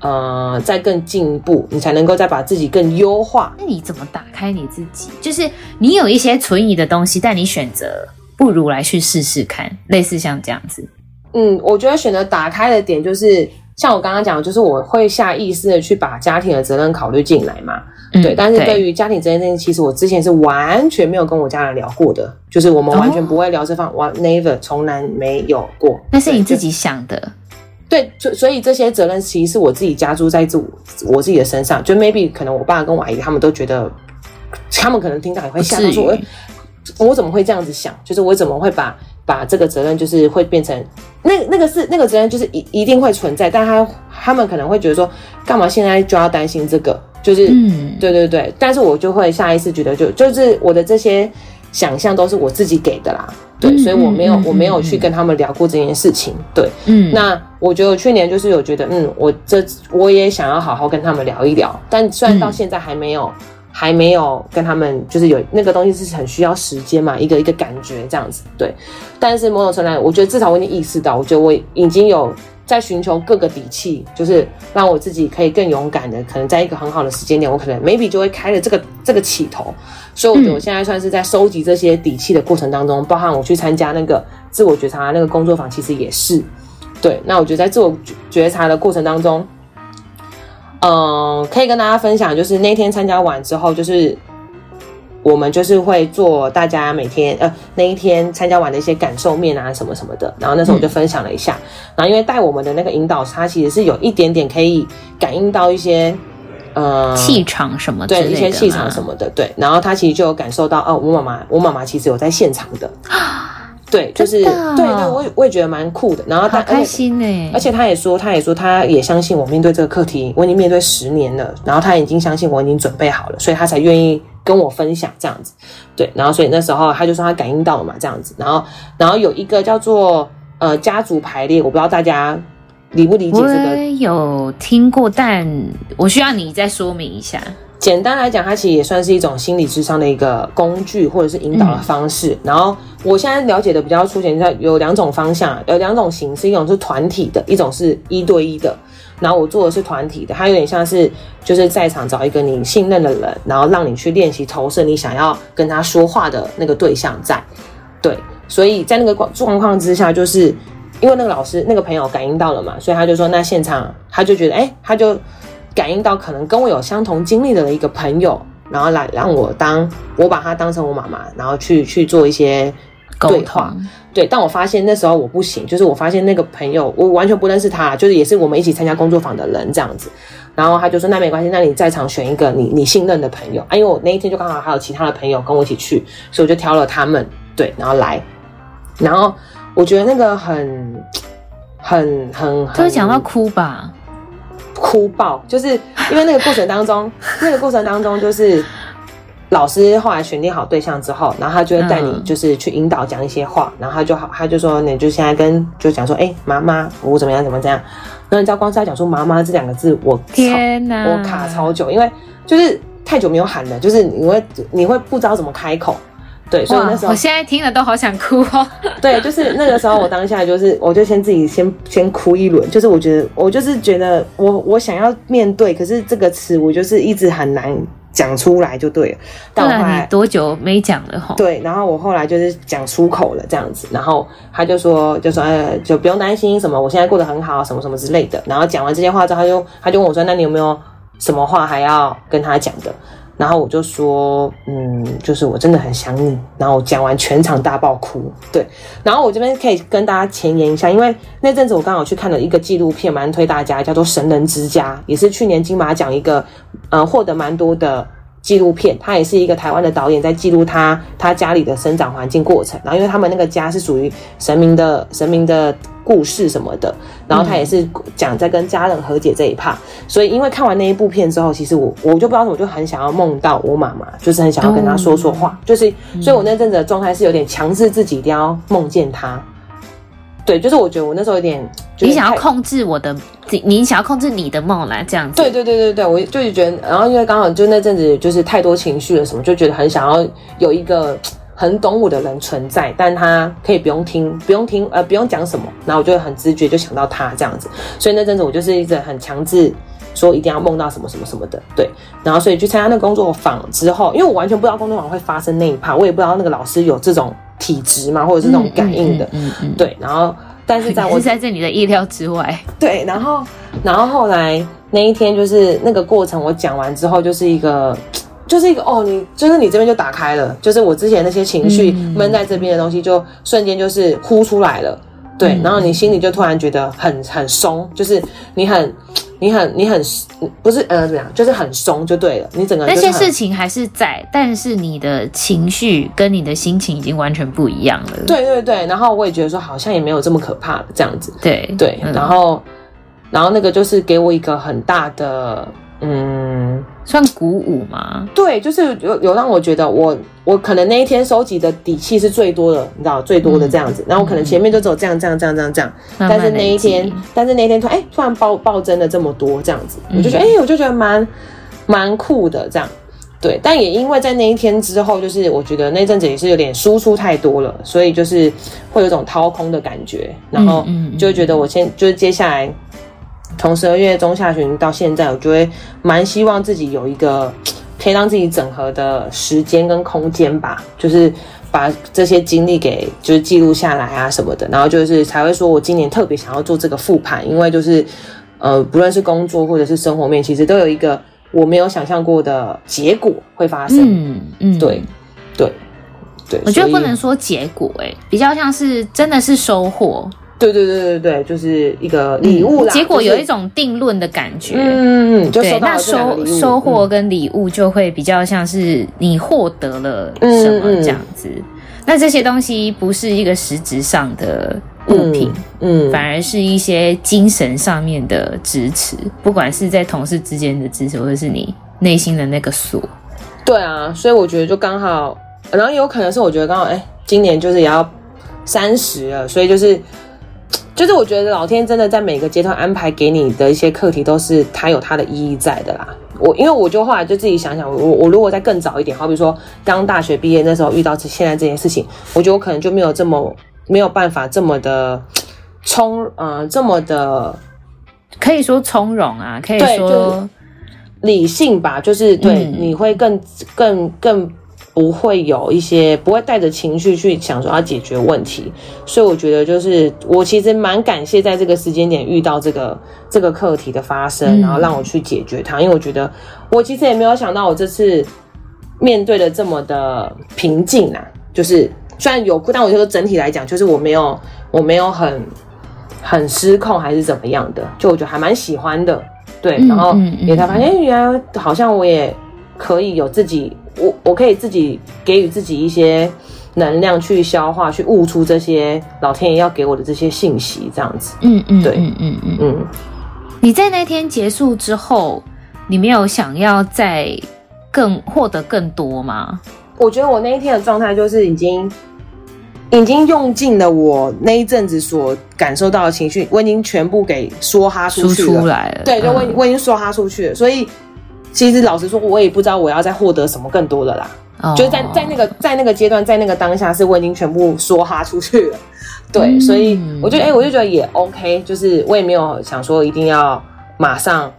B: 呃再更进步，你才能够再把自己更优化。
A: 那你怎么打开你自己？就是你有一些存疑的东西，但你选择不如来去试试看，类似像这样子。
B: 嗯，我觉得选择打开的点就是。像我刚刚讲，就是我会下意识的去把家庭的责任考虑进来嘛，嗯、对。但是对于家庭责任这件事，其实我之前是完全没有跟我家人聊过的，就是我们完全不会聊这方，我、哦、never 从来没有过。
A: 那是你自己想的，
B: 对，所所以这些责任其实是我自己加注在自我我自己的身上。就 maybe 可能我爸跟我阿姨他们都觉得，他们可能听到也会吓到说，哎，我怎么会这样子想？就是我怎么会把。把这个责任就是会变成那那个是那个责任就是一一定会存在，但他他们可能会觉得说，干嘛现在就要担心这个？就是嗯，对对对。但是我就会下意识觉得就就是我的这些想象都是我自己给的啦，对，嗯、所以我没有、嗯、我没有去跟他们聊过这件事情，对，嗯。那我觉得我去年就是有觉得，嗯，我这我也想要好好跟他们聊一聊，但虽然到现在还没有。还没有跟他们，就是有那个东西是很需要时间嘛，一个一个感觉这样子，对。但是某种程度，我觉得至少我已经意识到，我觉得我已经有在寻求各个底气，就是让我自己可以更勇敢的，可能在一个很好的时间点，我可能 maybe 就会开了这个这个起头。所以我觉得我现在算是在收集这些底气的过程当中，包含我去参加那个自我觉察那个工作坊，其实也是对。那我觉得在自我觉察的过程当中。嗯，可以跟大家分享，就是那天参加完之后，就是我们就是会做大家每天呃那一天参加完的一些感受面啊什么什么的。然后那时候我就分享了一下，嗯、然后因为带我们的那个引导师，他其实是有一点点可以感应到一些呃
A: 气场什么的，
B: 对一些气场什么的，对。然后他其实就有感受到，哦，我妈妈，我妈妈其实有在现场的。对，就是对对，我也我也觉得蛮酷的。然后他
A: 开心呢，
B: 而且他也说，他也说，他也相信我面对这个课题，我已经面对十年了。然后他已经相信我已经准备好了，所以他才愿意跟我分享这样子。对，然后所以那时候他就说他感应到了嘛，这样子。然后然后有一个叫做呃家族排列，我不知道大家理不理解这个？我
A: 有听过，但我需要你再说明一下。
B: 简单来讲，它其实也算是一种心理智商的一个工具，或者是引导的方式。嗯、然后我现在了解的比较粗浅，有两种方向，有两种形式，一种是团体的，一种是一对一的。然后我做的是团体的，它有点像是就是在场找一个你信任的人，然后让你去练习投射你想要跟他说话的那个对象在。对，所以在那个状况之下，就是因为那个老师那个朋友感应到了嘛，所以他就说，那现场他就觉得，哎，他就。感应到可能跟我有相同经历的一个朋友，然后来让我当我把他当成我妈妈，然后去去做一些对话。对，但我发现那时候我不行，就是我发现那个朋友我完全不认识他，就是也是我们一起参加工作坊的人这样子。然后他就说那没关系，那你在场选一个你你信任的朋友啊，因为我那一天就刚好还有其他的朋友跟我一起去，所以我就挑了他们，对，然后来。然后我觉得那个很很很很，
A: 就是讲到哭吧。
B: 哭爆，就是因为那个过程当中，那个过程当中就是老师后来选定好对象之后，然后他就会带你就是去引导讲一些话，然后他就好，他就说你就现在跟就讲说，哎、欸，妈妈，我怎么样怎么这样，然后你知道光是他讲出妈妈这两个字，我
A: 天哪，
B: 我卡超久，因为就是太久没有喊了，就是你会你会不知道怎么开口。对，所以那时候
A: 我现在听了都好想哭哦。
B: 对，就是那个时候，我当下就是，我就先自己先先哭一轮。就是我觉得，我就是觉得我，我我想要面对，可是这个词我就是一直很难讲出来，就对了。但我后来
A: 你多久没讲了哈？
B: 对，然后我后来就是讲出口了这样子，然后他就说，就说，呃，就不用担心什么，我现在过得很好，什么什么之类的。然后讲完这些话之后，他就他就问我说，那你有没有什么话还要跟他讲的？然后我就说，嗯，就是我真的很想你。然后我讲完全场大爆哭，对。然后我这边可以跟大家前言一下，因为那阵子我刚好去看了一个纪录片，蛮推大家，叫做《神人之家》，也是去年金马奖一个，呃，获得蛮多的。纪录片，他也是一个台湾的导演，在记录他他家里的生长环境过程。然后，因为他们那个家是属于神明的神明的故事什么的，然后他也是讲在跟家人和解这一 part。所以，因为看完那一部片之后，其实我我就不知道，我就很想要梦到我妈妈，就是很想要跟她说说话，就是，所以我那阵子的状态是有点强制自己一定要梦见她。对，就是我觉得我那时候有点，
A: 你想要控制我的，你想要控制你的梦来这样子。
B: 对对对对对，我就觉得，然后因为刚好就那阵子就是太多情绪了什么，就觉得很想要有一个很懂我的人存在，但他可以不用听，不用听，呃，不用讲什么，然后我就很直觉就想到他这样子，所以那阵子我就是一直很强制说一定要梦到什么什么什么的，对，然后所以去参加那个工作坊之后，因为我完全不知道工作坊会发生那一趴，我也不知道那个老师有这种。体质嘛，或者是那种感应的，嗯嗯嗯嗯、对。然后，但是在我
A: 是在这你的意料之外。
B: 对，然后，然后后来那一天就是那个过程，我讲完之后，就是一个，就是一个哦，你就是你这边就打开了，就是我之前那些情绪闷在这边的东西，就瞬间就是呼出来了。对，然后你心里就突然觉得很很松，就是你很。你很你很不是呃怎么样，就是很松就对了。你整个那
A: 些事情还是在，但是你的情绪跟你的心情已经完全不一样了。
B: 对对对，然后我也觉得说好像也没有这么可怕这样子。
A: 对
B: 对，然后然后那个就是给我一个很大的。嗯，
A: 算鼓舞吗？
B: 对，就是有有让我觉得我我可能那一天收集的底气是最多的，你知道最多的这样子。嗯、然后我可能前面就只有这样这样这样这样这样，但是那一天，但是那一天突然哎突然暴暴增了这么多这样子，我就觉得哎、嗯、我就觉得蛮蛮酷的这样。对，但也因为在那一天之后，就是我觉得那阵子也是有点输出太多了，所以就是会有种掏空的感觉，然后就会觉得我先就是接下来。从十二月中下旬到现在，我就会蛮希望自己有一个 可以让自己整合的时间跟空间吧，就是把这些经历给就是记录下来啊什么的，然后就是才会说我今年特别想要做这个复盘，因为就是呃不论是工作或者是生活面，其实都有一个我没有想象过的结果会发生。嗯嗯，对对对，
A: 我觉得不能说结果、欸，哎，比较像是真的是收获。
B: 对对对对对，就是一个礼物啦。
A: 嗯、结果有一种定论的感觉。
B: 嗯嗯，
A: 对，那收收获跟礼物就会比较像是你获得了什么这样子。嗯嗯、那这些东西不是一个实质上的物品，嗯，嗯反而是一些精神上面的支持，不管是在同事之间的支持，或者是你内心的那个锁。
B: 对啊，所以我觉得就刚好，然后有可能是我觉得刚好，哎，今年就是也要三十了，所以就是。就是我觉得老天真的在每个阶段安排给你的一些课题，都是它有它的意义在的啦。我因为我就后来就自己想想，我我如果再更早一点，好比说刚大学毕业那时候遇到现在这件事情，我觉得我可能就没有这么没有办法这么的从嗯、呃、这么的
A: 可以说从容啊，可以说
B: 理性吧，就是对、嗯、你会更更更。不会有一些不会带着情绪去想说要解决问题，所以我觉得就是我其实蛮感谢在这个时间点遇到这个这个课题的发生，然后让我去解决它。因为我觉得我其实也没有想到我这次面对的这么的平静啊，就是虽然有哭，但我觉得整体来讲，就是我没有我没有很很失控还是怎么样的，就我觉得还蛮喜欢的，对，然后也才发现原来好像我也可以有自己。我我可以自己给予自己一些能量去消化，去悟出这些老天爷要给我的这些信息，这样子。
A: 嗯嗯，对，嗯嗯嗯嗯。你在那天结束之后，你没有想要再更获得更多吗？
B: 我觉得我那一天的状态就是已经已经用尽了我那一阵子所感受到的情绪，我已经全部给说哈出去了。
A: 出来了。
B: 对，就我、嗯、我已经说哈出去了，所以。其实老实说，我也不知道我要再获得什么更多的啦。Oh. 就是在在那个在那个阶段，在那个当下，是我已经全部说哈出去了。对，嗯、所以我觉得，哎、欸，我就觉得也 OK，就是我也没有想说一定要马上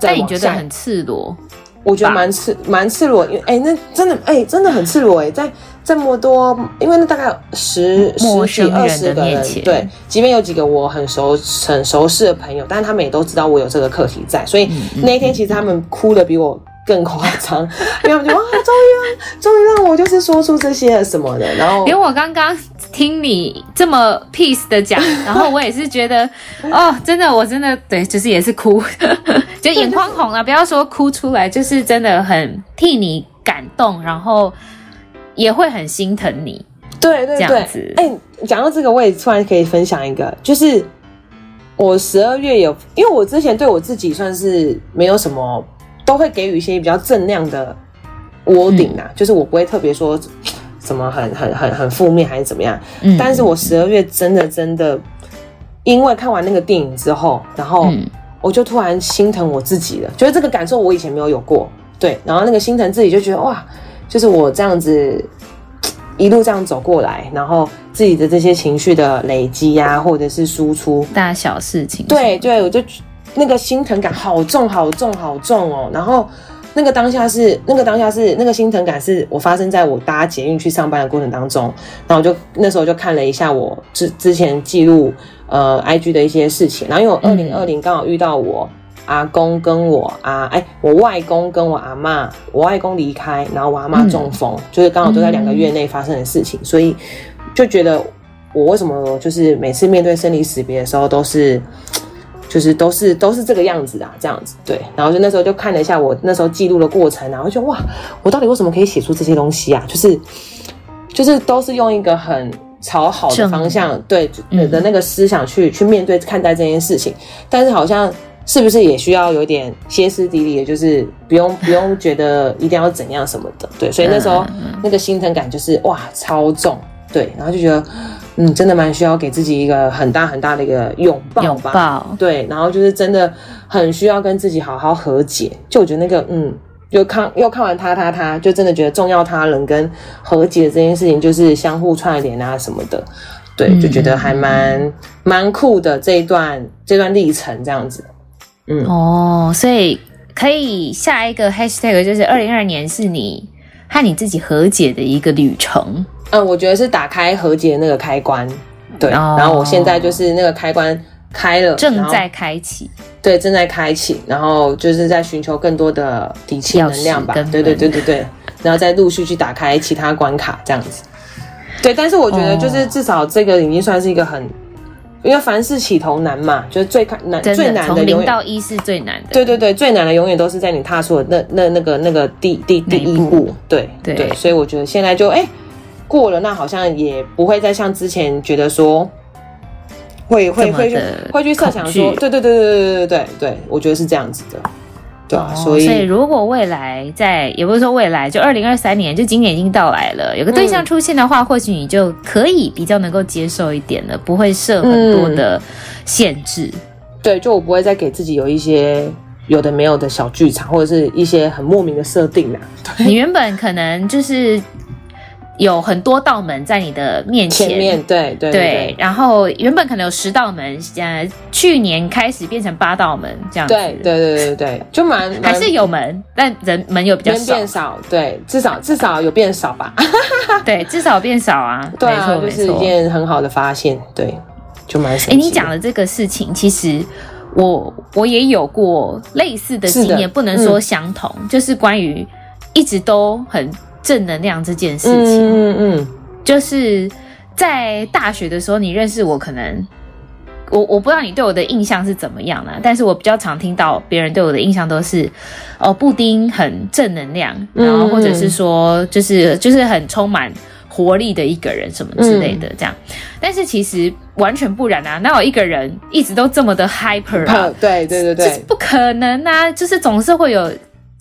B: 再。
A: 但你觉得很赤裸？
B: 我觉得蛮赤蛮赤裸，因为哎、欸，那真的哎、欸，真的很赤裸哎、欸，在这么多，因为那大概十
A: 陌
B: 十几二十个人，对，即便有几个我很熟很熟识的朋友，但是他们也都知道我有这个课题在，所以那一天其实他们哭的比我更夸张，因为就哇，终于让终于让我就是说出这些什么的，然后
A: 因为我刚刚听你这么 peace 的讲，然后我也是觉得 哦，真的我真的对，就是也是哭，就眼眶红了，不要说哭出来，就是真的很替你感动，然后。也会很心疼你，
B: 对对对，哎，讲、欸、到这个，我也突然可以分享一个，就是我十二月有，因为我之前对我自己算是没有什么，都会给予一些比较正量的 wording 啊，嗯、就是我不会特别说什么很很很很负面还是怎么样，嗯、但是我十二月真的真的，因为看完那个电影之后，然后我就突然心疼我自己了，觉得这个感受我以前没有有过，对，然后那个心疼自己就觉得哇。就是我这样子一路这样走过来，然后自己的这些情绪的累积呀、啊，或者是输出
A: 大小事情，
B: 对对，我就那个心疼感好重好重好重哦。然后那个当下是那个当下是那个心疼感是我发生在我搭捷运去上班的过程当中，然后我就那时候就看了一下我之之前记录呃 IG 的一些事情，然后因为我二零二零刚好遇到我。阿公跟我啊哎、欸，我外公跟我阿嬷，我外公离开，然后我阿嬷中风，嗯、就是刚好都在两个月内发生的事情，嗯、所以就觉得我为什么就是每次面对生离死别的时候都是，就是都是都是这个样子啊，这样子对，然后就那时候就看了一下我那时候记录的过程，然后就哇，我到底为什么可以写出这些东西啊？就是就是都是用一个很朝好的方向，正对的那个思想去、嗯、去面对看待这件事情，但是好像。是不是也需要有点歇斯底里的，就是不用 不用觉得一定要怎样什么的，对，所以那时候那个心疼感就是哇超重，对，然后就觉得嗯，真的蛮需要给自己一个很大很大的一个拥抱吧，拥抱，对，然后就是真的很需要跟自己好好和解，就我觉得那个嗯，就看又看完他他他，就真的觉得重要他人跟和解这件事情就是相互串联啊什么的，对，就觉得还蛮蛮酷的这一段这段历程这样子。嗯
A: 哦，所以可以下一个 hashtag 就是二零二二年是你和你自己和解的一个旅程。
B: 嗯，我觉得是打开和解的那个开关。对，哦、然后我现在就是那个开关开了，
A: 正在开启。
B: 对，正在开启，然后就是在寻求更多的底气能量吧。对对对对对，然后再陆续去打开其他关卡，这样子。对，但是我觉得就是至少这个已经算是一个很。因为凡事起头难嘛，就是最开难最难的，从零
A: 到一是最难的。
B: 对对对，最难的永远都是在你踏出的那那那个那个第第第一步。对对对，所以我觉得现在就哎、欸、过了，那好像也不会再像之前觉得说会会会去会去设想说，对对对对对对对对对，我觉得是这样子的。对啊，所以，
A: 所以如果未来在，也不是说未来，就二零二三年，就今年已经到来了，有个对象出现的话，嗯、或许你就可以比较能够接受一点了，不会设很多的限制。嗯、
B: 对，就我不会再给自己有一些有的没有的小剧场，或者是一些很莫名的设定啊。
A: 你原本可能就是。有很多道门在你的面前，
B: 前面对对对，
A: 对，然后原本可能有十道门，呃，去年开始变成八道门这样子，
B: 对对对对对，就蛮
A: 还是有门，但人门有比较少，
B: 变少，对，至少至少有变少吧，
A: 对，至少变少啊，
B: 对啊，没错，就是一件很好的发现，对，就蛮神奇。哎，
A: 你讲的这个事情，其实我我也有过类似的经验，不能说相同，嗯、就是关于一直都很。正能量这件事情，嗯嗯，就是在大学的时候，你认识我，可能我我不知道你对我的印象是怎么样的，但是我比较常听到别人对我的印象都是，哦，布丁很正能量，然后或者是说，就是就是很充满活力的一个人什么之类的这样，但是其实完全不然啊，哪有一个人一直都这么的 hyper 啊？
B: 对对对对，
A: 就是不可能啊，就是总是会有。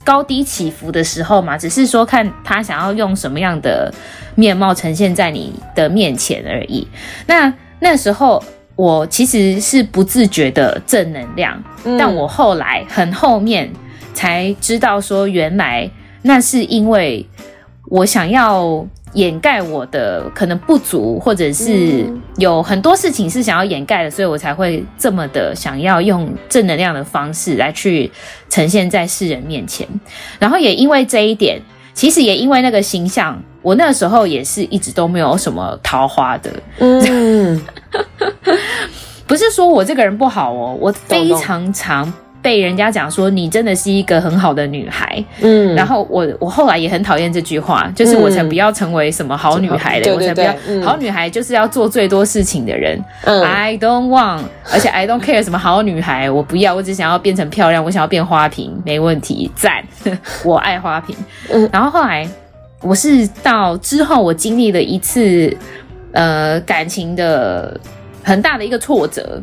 A: 高低起伏的时候嘛，只是说看他想要用什么样的面貌呈现在你的面前而已。那那时候我其实是不自觉的正能量，嗯、但我后来很后面才知道说，原来那是因为我想要。掩盖我的可能不足，或者是有很多事情是想要掩盖的，所以我才会这么的想要用正能量的方式来去呈现在世人面前。然后也因为这一点，其实也因为那个形象，我那时候也是一直都没有什么桃花的。嗯，不是说我这个人不好哦，我非常常。被人家讲说你真的是一个很好的女孩，嗯，然后我我后来也很讨厌这句话，就是我才不要成为什么好女孩的，嗯、我才不要、嗯、好女孩就是要做最多事情的人。嗯，I don't want，而且 I don't care 什么好女孩，我不要，我只想要变成漂亮，我想要变花瓶，没问题，赞，我爱花瓶。嗯，然后后来我是到之后我经历了一次呃感情的很大的一个挫折。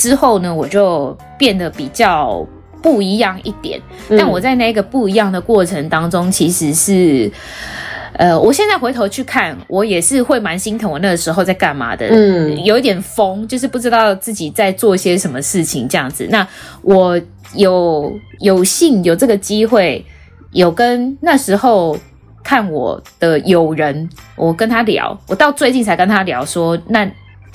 A: 之后呢，我就变得比较不一样一点。但我在那个不一样的过程当中，其实是，呃，我现在回头去看，我也是会蛮心疼我那个时候在干嘛的。嗯，有一点疯，就是不知道自己在做些什么事情这样子。那我有有幸有这个机会，有跟那时候看我的友人，我跟他聊，我到最近才跟他聊说那。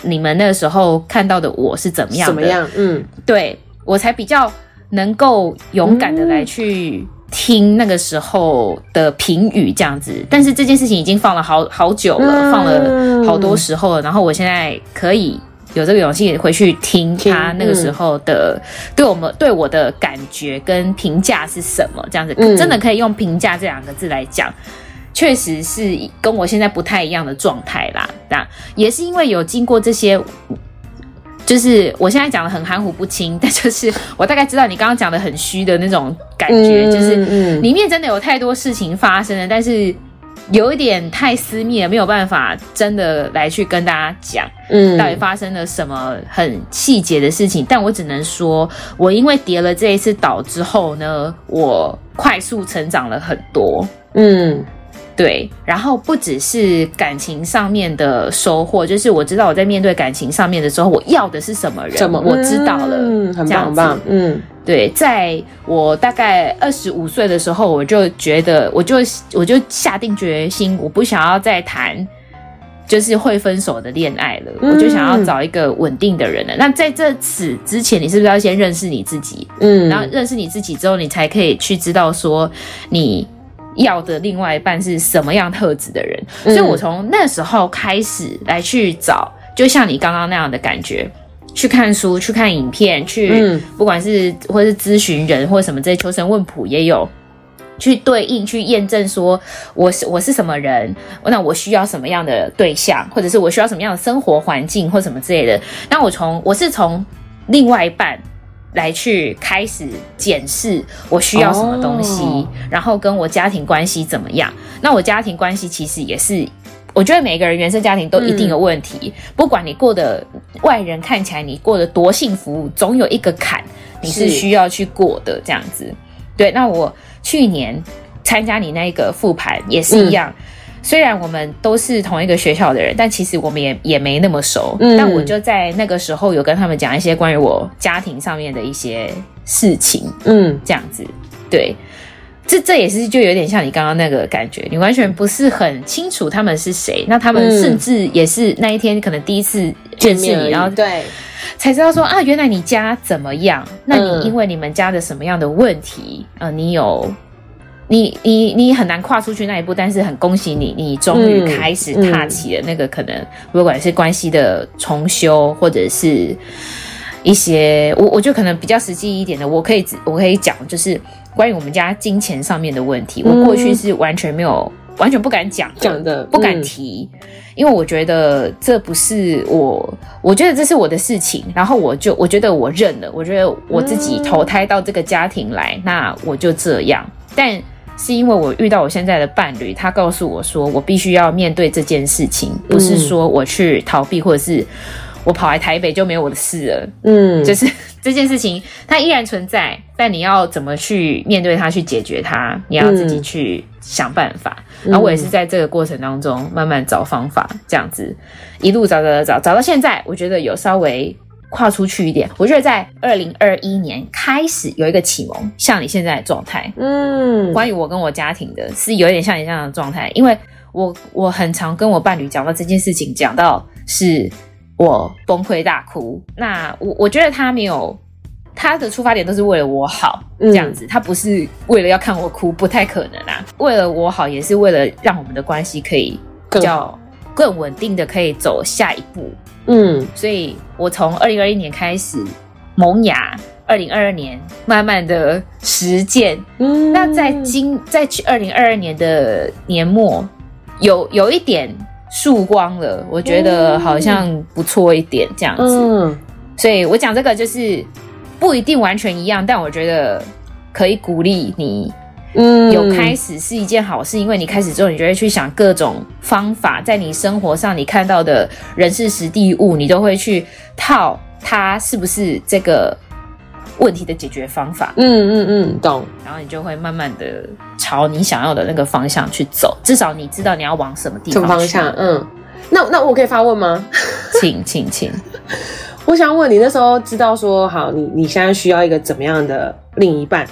A: 你们那个时候看到的我是怎么样的？怎么样？嗯，对，我才比较能够勇敢的来去听那个时候的评语这样子。嗯、但是这件事情已经放了好好久了，嗯、放了好多时候了。然后我现在可以有这个勇气回去听他那个时候的对我们对我的感觉跟评价是什么？这样子、嗯、真的可以用评价这两个字来讲。确实是跟我现在不太一样的状态啦，那也是因为有经过这些，就是我现在讲的很含糊不清，但就是我大概知道你刚刚讲的很虚的那种感觉，就是里面真的有太多事情发生了，但是有一点太私密了，没有办法真的来去跟大家讲，嗯，到底发生了什么很细节的事情。但我只能说，我因为跌了这一次倒之后呢，我快速成长了很多，嗯。对，然后不只是感情上面的收获，就是我知道我在面对感情上面的时候，我要的是什么人，我知道了，嗯，很棒，很棒，嗯，对，在我大概二十五岁的时候，我就觉得，我就我就下定决心，我不想要再谈就是会分手的恋爱了，嗯，我就想要找一个稳定的人了。那在这此之前，你是不是要先认识你自己？嗯，然后认识你自己之后，你才可以去知道说你。要的另外一半是什么样特质的人？所以我从那时候开始来去找，就像你刚刚那样的感觉，去看书、去看影片、去不管是或是咨询人或什么这些求神问卜也有，去对应去验证说我是我是什么人，那我需要什么样的对象，或者是我需要什么样的生活环境或什么之类的。那我从我是从另外一半。来去开始检视我需要什么东西，oh. 然后跟我家庭关系怎么样？那我家庭关系其实也是，我觉得每个人原生家庭都一定有问题。嗯、不管你过的外人看起来你过得多幸福，总有一个坎你是需要去过的。这样子，对。那我去年参加你那个复盘也是一样。嗯虽然我们都是同一个学校的人，但其实我们也也没那么熟。嗯，但我就在那个时候有跟他们讲一些关于我家庭上面的一些事情。嗯，这样子，对，这这也是就有点像你刚刚那个感觉，你完全不是很清楚他们是谁。那他们甚至也是那一天可能第一次见面，然后对，才知道说啊，原来你家怎么样？那你因为你们家的什么样的问题？呃，你有。你你你很难跨出去那一步，但是很恭喜你，你终于开始踏起了那个可能，不管是关系的重修，或者是一些我我觉得可能比较实际一点的，我可以我可以讲，就是关于我们家金钱上面的问题，我过去是完全没有完全不敢讲讲的，不敢提，因为我觉得这不是我，我觉得这是我的事情，然后我就我觉得我认了，我觉得我自己投胎到这个家庭来，那我就这样，但。是因为我遇到我现在的伴侣，他告诉我说，我必须要面对这件事情，不是说我去逃避，或者是我跑来台北就没有我的事了。嗯，就是 这件事情它依然存在，但你要怎么去面对它，去解决它，你要自己去想办法。嗯，然后我也是在这个过程当中慢慢找方法，这样子一路找找找找，找到现在，我觉得有稍微。跨出去一点，我觉得在二零二一年开始有一个启蒙，像你现在的状态，嗯，关于我跟我家庭的，是有一点像你这样的状态，因为我我很常跟我伴侣讲到这件事情，讲到是我崩溃大哭，那我我觉得他没有。他的出发点都是为了我好，这样子，他不是为了要看我哭，不太可能啊。为了我好，也是为了让我们的关系可以比较更稳定的可以走下一步。嗯，所以我从二零二一年开始萌芽，二零二二年慢慢的实践。嗯，那在今在去二零二二年的年末，有有一点曙光了，我觉得好像不错一点这样子。嗯，所以我讲这个就是不一定完全一样，但我觉得可以鼓励你。嗯，有开始是一件好事，因为你开始之后，你就会去想各种方法，在你生活上你看到的人事时地物，你都会去套它是不是这个问题的解决方法。嗯嗯嗯，懂。然后你就会慢慢的朝你想要的那个方向去走，至少你知道你要往什么地方去。方向。嗯，那那我可以发问吗？请请请。我想问你，那时候知道说好，你你现在需要一个怎么样的另一半？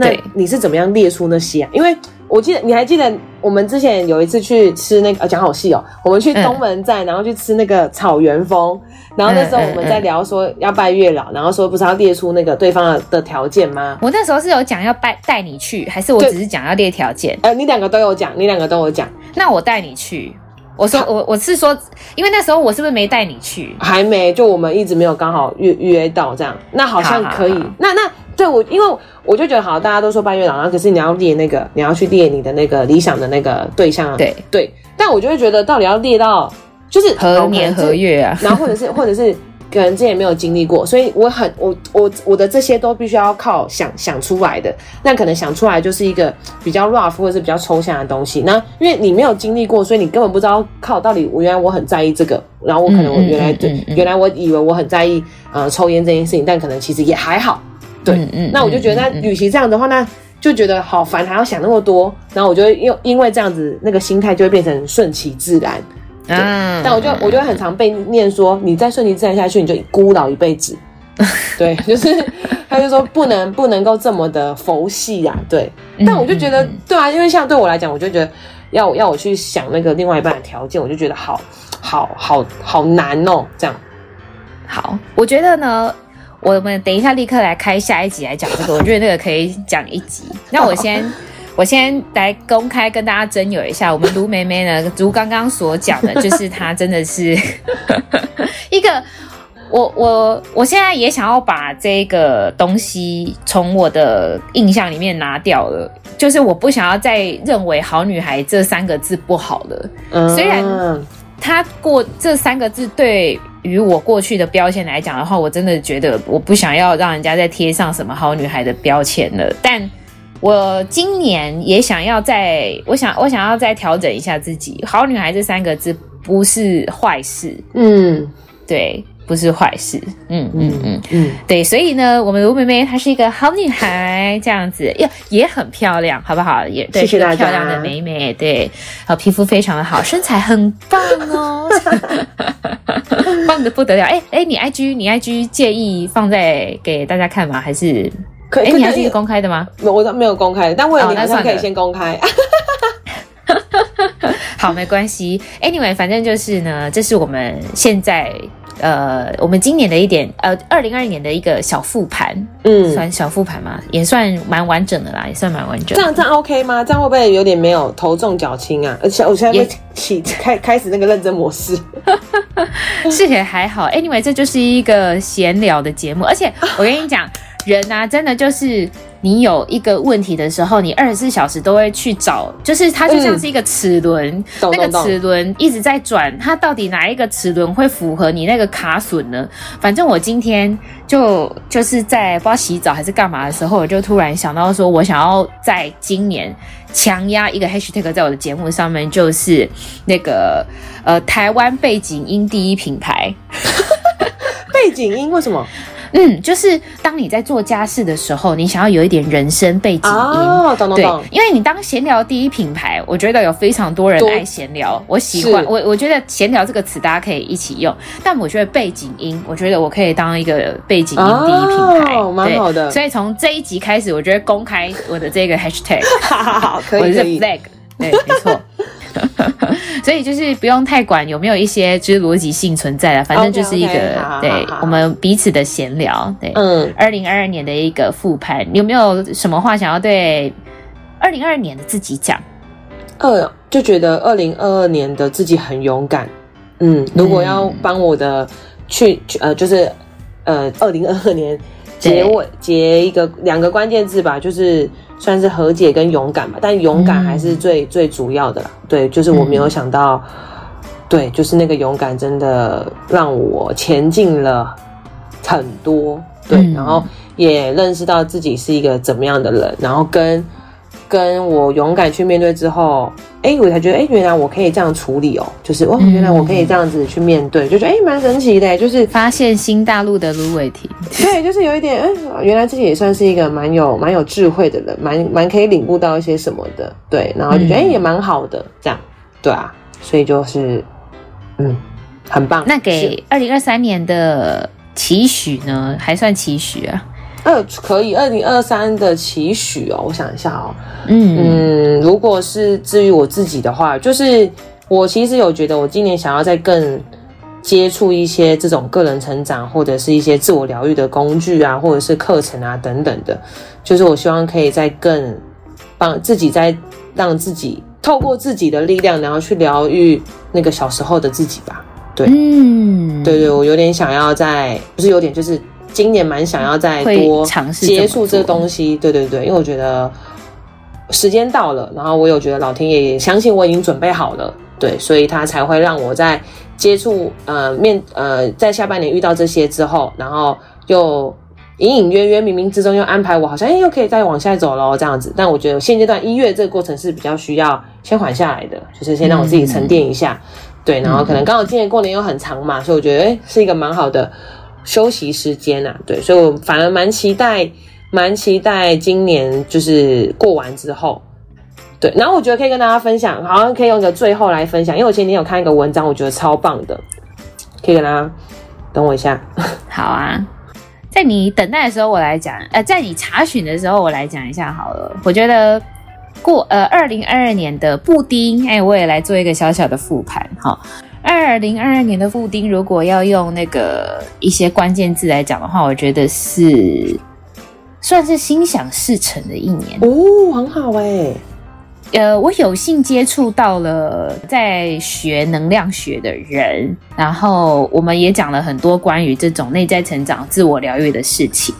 A: 那你是怎么样列出那些啊？因为我记得你还记得我们之前有一次去吃那个，讲好戏哦，我们去东门站，然后去吃那个草原风，然后那时候我们在聊说要拜月老，然后说不是要列出那个对方的的条件吗？我那时候是有讲要拜带你去，还是我只是讲要列条件？呃，你两个都有讲，你两个都有讲。那我带你去，我说我我是说，因为那时候我是不是没带你去？还没，就我们一直没有刚好约约到这样。那好像可以，那那。对，我因为我就觉得好，大家都说拜月老，然后可是你要列那个，你要去列你的那个理想的那个对象，对对。但我就会觉得，到底要列到就是何年何月啊？然后或者是或者是可能之前没有经历过，所以我很我我我的这些都必须要靠想想出来的。那可能想出来就是一个比较 rough 或者是比较抽象的东西。那因为你没有经历过，所以你根本不知道靠到底我原来我很在意这个，然后我可能我原来对、嗯嗯嗯嗯、原来我以为我很在意呃抽烟这件事情，但可能其实也还好。对，嗯嗯，那我就觉得，那与其这样的话，那就觉得好烦，还要想那么多。然后我就因因为这样子，那个心态就会变成顺其自然。嗯，但我就我就会很常被念说，你再顺其自然下去，你就孤老一辈子。对，就是他就说不能不能够这么的佛系呀。对，但我就觉得，对啊，因为像对我来讲，我就觉得要要我去想那个另外一半的条件，我就觉得好好好好难哦。这样，好，我觉得呢。我们等一下立刻来开下一集来讲这个，我觉得那个可以讲一集。那我先，我先来公开跟大家征友一下，我们卢妹妹呢，如刚刚所讲的，就是她真的是 一个，我我我现在也想要把这个东西从我的印象里面拿掉了，就是我不想要再认为好女孩这三个字不好了，虽然她过这三个字对。于我过去的标签来讲的话，我真的觉得我不想要让人家再贴上什么好女孩的标签了。但我今年也想要再，我想我想要再调整一下自己。好女孩这三个字不是坏事，嗯，对。不是坏事，嗯嗯嗯嗯，对，所以呢，我们卢妹妹她是一个好女孩，这样子也也很漂亮，好不好？也对，谢谢大家，漂亮的美美，对，好，皮肤非常的好，身材很棒哦，棒的不得了。哎、欸、哎、欸，你 IG 你 IG 介意放在给大家看吗？还是可以？你 IG 是公开的吗？我都没有公开，但我有你，好像可以先公开。好，没关系。Anyway，反正就是呢，这是我们现在。呃，我们今年的一点，呃，二零二一年的一个小复盘，嗯，算小复盘嘛，也算蛮完整的啦，也算蛮完整。这样这样 OK 吗？这样会不会有点没有头重脚轻啊？而且我现在起开开始那个认真模式，是也还好。Anyway，这就是一个闲聊的节目，而且我跟你讲，人啊，真的就是。你有一个问题的时候，你二十四小时都会去找，就是它就像是一个齿轮，嗯、那个齿轮一直在转，它到底哪一个齿轮会符合你那个卡损呢？反正我今天就就是在不知道洗澡还是干嘛的时候，我就突然想到说，我想要在今年强压一个 hashtag 在我的节目上面，就是那个呃台湾背景音第一品牌，背景音为什么？嗯，就是当你在做家事的时候，你想要有一点人生背景音，哦，懂懂懂。对，因为你当闲聊第一品牌，我觉得有非常多人爱闲聊，我喜欢我，我觉得闲聊这个词大家可以一起用，但我觉得背景音，我觉得我可以当一个背景音第一品牌，哦，蛮好的。所以从这一集开始，我觉得公开我的这个 hashtag，好好 好，可以可以，我是 flag，对，没错。所以就是不用太管有没有一些就是逻辑性存在了，反正就是一个
B: okay, okay,
A: 对我们彼此的闲聊。对，
B: 嗯，
A: 二零二二年的一个复盘，你有没有什么话想要对二零二二年的自己讲？
B: 二就觉得二零二二年的自己很勇敢。嗯，如果要帮我的去呃，就是呃，二零二二年结尾结一个两个关键字吧，就是算是和解跟勇敢吧。但勇敢还是最、嗯、最主要的啦。对，就是我没有想到，嗯、对，就是那个勇敢真的让我前进了很多。对，嗯、然后也认识到自己是一个怎么样的人，然后跟。跟我勇敢去面对之后，哎、欸，我才觉得，哎、欸，原来我可以这样处理哦，就是哦，原来我可以这样子去面对，就觉得哎，蛮、欸、神奇的，就是
A: 发现新大陆的芦苇婷，
B: 对，就是有一点，嗯、欸，原来自己也算是一个蛮有蛮有智慧的人，蛮蛮可以领悟到一些什么的，对，然后就觉得也蛮好的，这样，对啊，所以就是，嗯，很棒。
A: 那给二零二三年的期许呢，还算期许啊？
B: 二可以，二零二三的期许哦，我想一下哦，嗯嗯，如果是至于我自己的话，就是我其实有觉得，我今年想要再更接触一些这种个人成长，或者是一些自我疗愈的工具啊，或者是课程啊等等的，就是我希望可以再更帮自己，再让自己透过自己的力量，然后去疗愈那个小时候的自己吧。对，嗯，对对，我有点想要在，不是有点就是。今年蛮想要再多尝试接触这个东西，对对对，因为我觉得时间到了，然后我有觉得老天爷也相信我已经准备好了，对，所以他才会让我在接触呃面呃在下半年遇到这些之后，然后又隐隐约约、冥冥之中又安排我好像哎又可以再往下走喽这样子。但我觉得现阶段一月这个过程是比较需要先缓下来的，就是先让我自己沉淀一下，嗯、对，然后可能刚好今年过年又很长嘛，所以我觉得哎是一个蛮好的。休息时间啊，对，所以我反而蛮期待，蛮期待今年就是过完之后，对，然后我觉得可以跟大家分享，好像可以用一个最后来分享，因为我前天有看一个文章，我觉得超棒的，可以跟大家等我一下，
A: 好啊，在你等待的时候我来讲，呃，在你查询的时候我来讲一下好了，我觉得过呃二零二二年的布丁，哎，我也来做一个小小的复盘，哈。二零二二年的布丁，如果要用那个一些关键字来讲的话，我觉得是算是心想事成的一年
B: 哦，很好哎。
A: 呃，我有幸接触到了在学能量学的人，然后我们也讲了很多关于这种内在成长、自我疗愈的事情。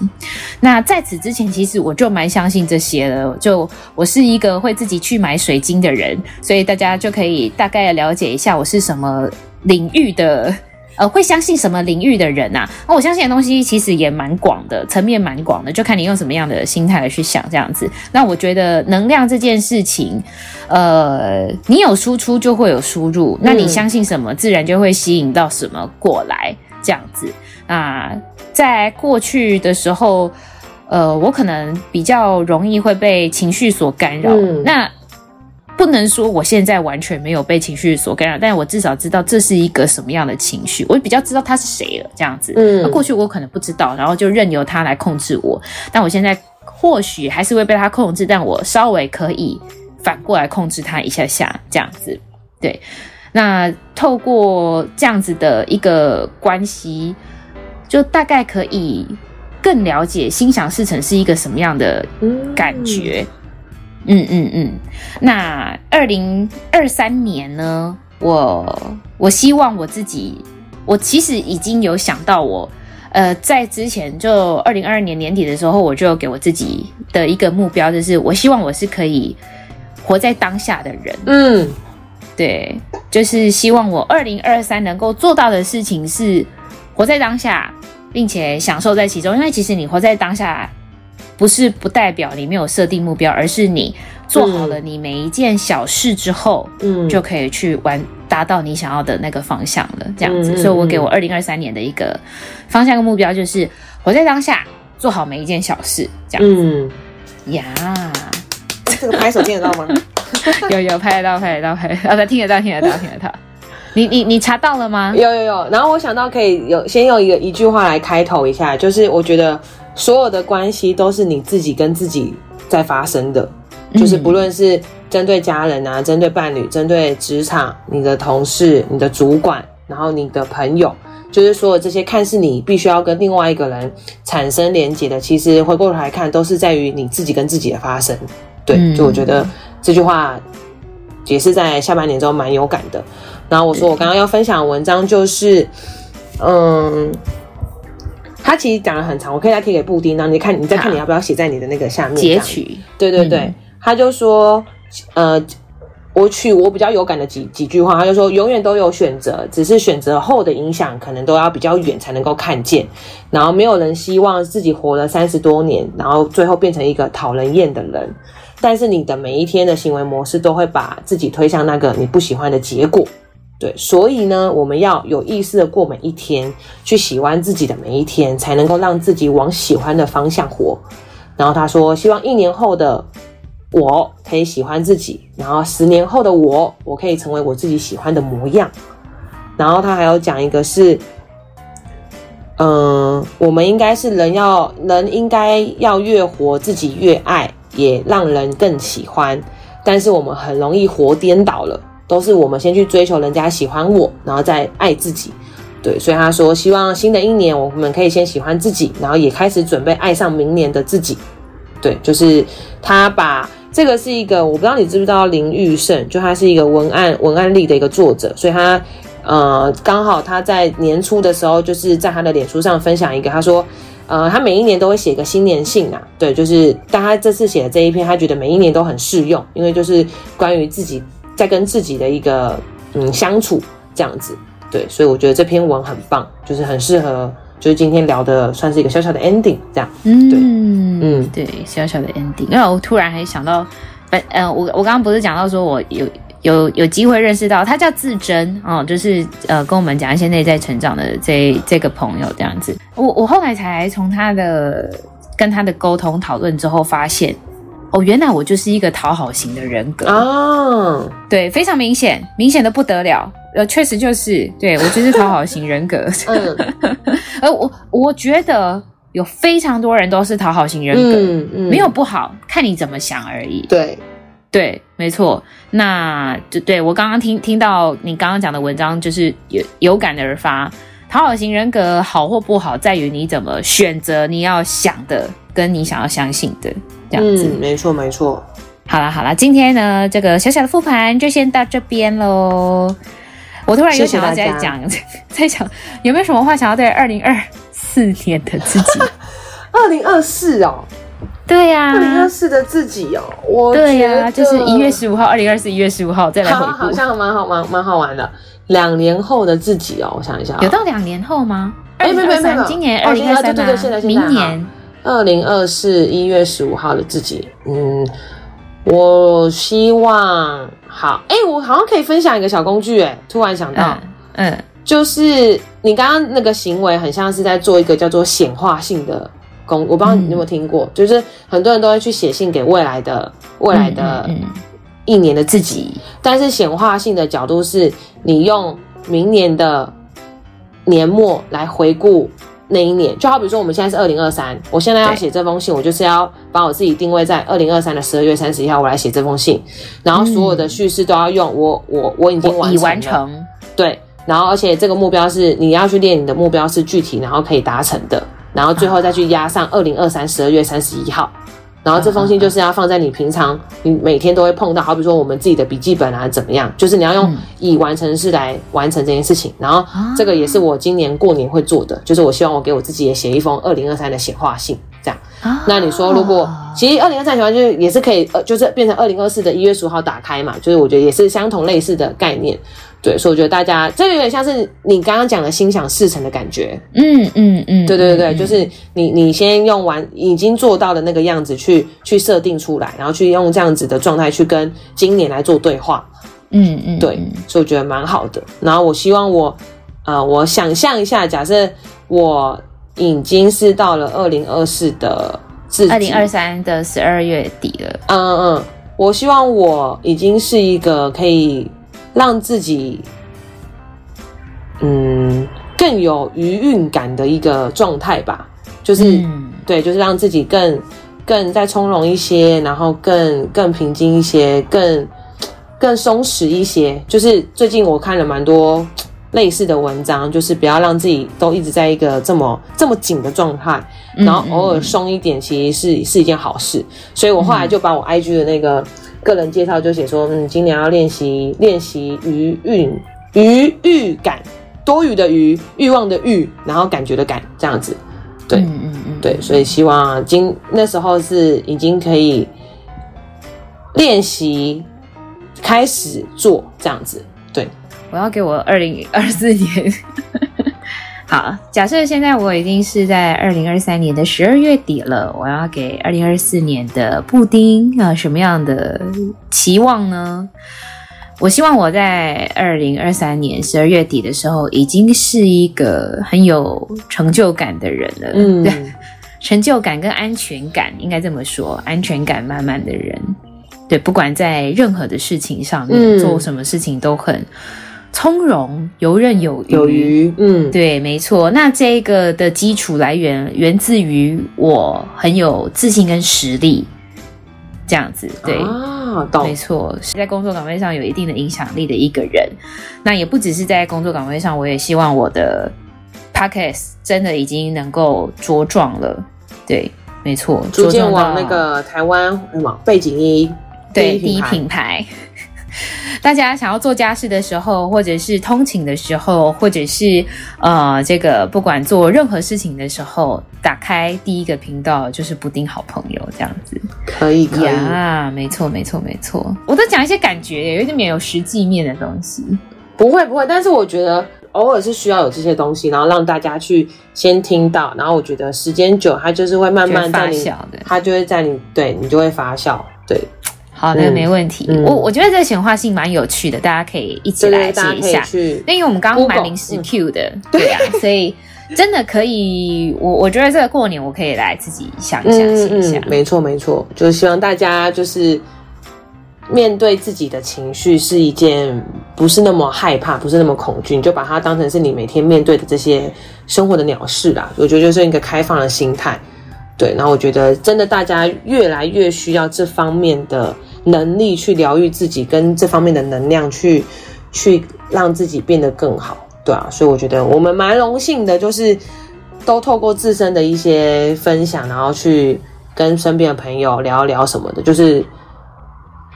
A: 那在此之前，其实我就蛮相信这些了。就我是一个会自己去买水晶的人，所以大家就可以大概了解一下我是什么领域的。呃，会相信什么领域的人呐、啊？那我相信的东西其实也蛮广的，层面蛮广的，就看你用什么样的心态来去想这样子。那我觉得能量这件事情，呃，你有输出就会有输入，那你相信什么，自然就会吸引到什么过来这样子。那在过去的时候，呃，我可能比较容易会被情绪所干扰。嗯、那不能说我现在完全没有被情绪所干扰，但我至少知道这是一个什么样的情绪，我比较知道他是谁了，这样子。嗯，那过去我可能不知道，然后就任由他来控制我，但我现在或许还是会被他控制，但我稍微可以反过来控制他一下下，这样子。对，那透过这样子的一个关系，就大概可以更了解心想事成是一个什么样的感觉。嗯嗯嗯嗯，那二零二三年呢？我我希望我自己，我其实已经有想到我，呃，在之前就二零二二年年底的时候，我就给我自己的一个目标，就是我希望我是可以活在当下的人。嗯，对，就是希望我二零二三能够做到的事情是活在当下，并且享受在其中。因为其实你活在当下。不是不代表你没有设定目标，而是你做好了你每一件小事之后，嗯，就可以去完达到你想要的那个方向了。这样子，嗯、所以我给我二零二三年的一个方向跟目标就是活在当下，做好每一件小事。这样子，嗯呀，
B: 这个拍手听得到吗？
A: 有有拍得到，拍得到，拍得到，啊，听得到，听得到，听得到。你你你查到了吗？
B: 有有有。然后我想到可以有先用一个一句话来开头一下，就是我觉得。所有的关系都是你自己跟自己在发生的，就是不论是针对家人啊，针对伴侣，针对职场，你的同事、你的主管，然后你的朋友，就是所有这些看似你必须要跟另外一个人产生连结的，其实回过头来看，都是在于你自己跟自己的发生。对，就我觉得这句话也是在下半年中蛮有感的。然后我说我刚刚要分享的文章就是，嗯，他其实讲了很长，我可以再贴给布丁，然后你看，你再看你要不要写在你的那个下面
A: 截取。
B: 对对对，他就说，呃，我取我比较有感的几几句话，他就说，永远都有选择，只是选择后的影响可能都要比较远才能够看见。然后没有人希望自己活了三十多年，然后最后变成一个讨人厌的人。但是你的每一天的行为模式都会把自己推向那个你不喜欢的结果，对，所以呢，我们要有意识的过每一天，去喜欢自己的每一天，才能够让自己往喜欢的方向活。然后他说，希望一年后的我可以喜欢自己，然后十年后的我，我可以成为我自己喜欢的模样。然后他还有讲一个是，嗯，我们应该是人要人应该要越活自己越爱。也让人更喜欢，但是我们很容易活颠倒了，都是我们先去追求人家喜欢我，然后再爱自己。对，所以他说希望新的一年我们可以先喜欢自己，然后也开始准备爱上明年的自己。对，就是他把这个是一个，我不知道你知不知道林玉胜，就他是一个文案文案力的一个作者，所以他呃刚好他在年初的时候就是在他的脸书上分享一个，他说。呃，他每一年都会写个新年信啊，对，就是但他这次写的这一篇，他觉得每一年都很适用，因为就是关于自己在跟自己的一个嗯相处这样子，对，所以我觉得这篇文很棒，就是很适合，就是今天聊的算是一个小小的 ending 这样，
A: 嗯，对，嗯，对，小小的 ending，因为我突然还想到，本呃，我我刚刚不是讲到说我有。有有机会认识到他叫自珍哦，就是呃跟我们讲一些内在成长的这这个朋友这样子。我我后来才从他的跟他的沟通讨论之后发现，哦，原来我就是一个讨好型的人格哦，对，非常明显，明显的不得了。呃，确实就是，对，我就是讨好型人格。嗯，而 我我觉得有非常多人都是讨好型人格，嗯嗯，没有不好，看你怎么想而已。
B: 对。
A: 对，没错，那就对我刚刚听听到你刚刚讲的文章，就是有有感而发。讨好型人格好或不好，在于你怎么选择，你要想的跟你想要相信的这样子。
B: 嗯，没错没错。
A: 好啦好啦，今天呢这个小小的复盘就先到这边喽。我突然又想要再讲，再讲有没有什么话想要对二零二四年的自己？
B: 二零二四哦。
A: 对呀、啊，
B: 二零二四的自己哦，我
A: 对呀、啊，就是一月十五号，二零二四一月十五号再来回顾，
B: 好像蛮好，蛮蛮好玩的。两年后的自己哦，我想一下，
A: 有到两年后吗？
B: 哎，没没没有，
A: 今年二零二三吗？明年
B: 二零二四一月十五号的自己，嗯，我希望好，哎，我好像可以分享一个小工具，哎，突然想到，嗯，嗯。就是你刚刚那个行为，很像是在做一个叫做显化性的工。我不知道你有没有听过，嗯、就是很多人都会去写信给未来的未来的一年的自己，但是显化性的角度是你用明年的年末来回顾那一年，就好比说我们现在是二零二三，我现在要写这封信，我就是要把我自己定位在二零二三的十二月三十一号，我来写这封信，然后所有的叙事都要用我我我已经完成对，然后而且这个目标是你要去练你的目标是具体，然后可以达成的。然后最后再去压上二零二三十二月三十一号，然后这封信就是要放在你平常你每天都会碰到，好比说我们自己的笔记本啊怎么样，就是你要用已完成式来完成这件事情。然后这个也是我今年过年会做的，就是我希望我给我自己也写一封二零二三的显化信，这样。那你说如果其实二零二三显化就是也是可以呃，就是变成二零二四的一月十五号打开嘛，就是我觉得也是相同类似的概念。对，所以我觉得大家这个有点像是你刚刚讲的心想事成的感觉，嗯嗯嗯，嗯对对对，嗯、就是你你先用完已经做到的那个样子去去设定出来，然后去用这样子的状态去跟今年来做对话，嗯嗯，嗯对，所以我觉得蛮好的。然后我希望我呃，我想象一下，假设我已经是到了二零二四的二零二三的十二月底了，嗯嗯嗯，我希望我已经是一个可以。让自己，嗯，更有余韵感的一个状态吧，就是，嗯、对，就是让自己更更再从容一些，然后更更平静一些，更更松弛一些。就是最近我看了蛮多类似的文章，就是不要让自己都一直在一个这么这么紧的状态，然后偶尔松一点，其实是是一件好事。所以我后来就把我 IG 的那个个人介绍就写说，嗯，今年要练习练习余韵余欲感，多余的余，欲望的欲，然后感觉的感，这样子。对，嗯嗯嗯，对，所以希望今那时候是已经可以练习开始做这样子。对，
A: 我要给我二零二四年。好，假设现在我已经是在二零二三年的十二月底了，我要给二零二四年的布丁啊什么样的期望呢？我希望我在二零二三年十二月底的时候，已经是一个很有成就感的人了。嗯，对，成就感跟安全感应该这么说，安全感满满的人。对，不管在任何的事情上面，嗯，做什么事情都很从容、游刃有余。有余，嗯，对，没错。那这个的基础来源源自于我很有自信跟实力。这样子，对，啊、没错，是在工作岗位上有一定的影响力的一个人。那也不只是在工作岗位上，我也希望我的 Podcast 真的已经能够茁壮了。对，没错，
B: 逐渐往那个台湾什么背景音，
A: 对，第一品牌。大家想要做家事的时候，或者是通勤的时候，或者是呃，这个不管做任何事情的时候，打开第一个频道就是布丁好朋友这样子，
B: 可以可以。
A: 啊，没错没错没错，我都讲一些感觉，有点没有实际面的东西，
B: 不会不会，但是我觉得偶尔是需要有这些东西，然后让大家去先听到，然后我觉得时间久，它就是会慢慢在你，它就会在你，对你就会发酵，对。
A: 好的，没问题。嗯、我我觉得这个显化性蛮有趣的，大家可以一起来接一下。那因为我们刚刚买零食 Q 的，嗯、对啊，所以真的可以。我我觉得这个过年我可以来自己想一想，嗯、写一下。
B: 没错没错，就是希望大家就是面对自己的情绪是一件不是那么害怕，不是那么恐惧，你就把它当成是你每天面对的这些生活的鸟事啦。我觉得就是一个开放的心态。对，然后我觉得真的大家越来越需要这方面的。能力去疗愈自己，跟这方面的能量去去让自己变得更好，对啊，所以我觉得我们蛮荣幸的，就是都透过自身的一些分享，然后去跟身边的朋友聊一聊什么的，就是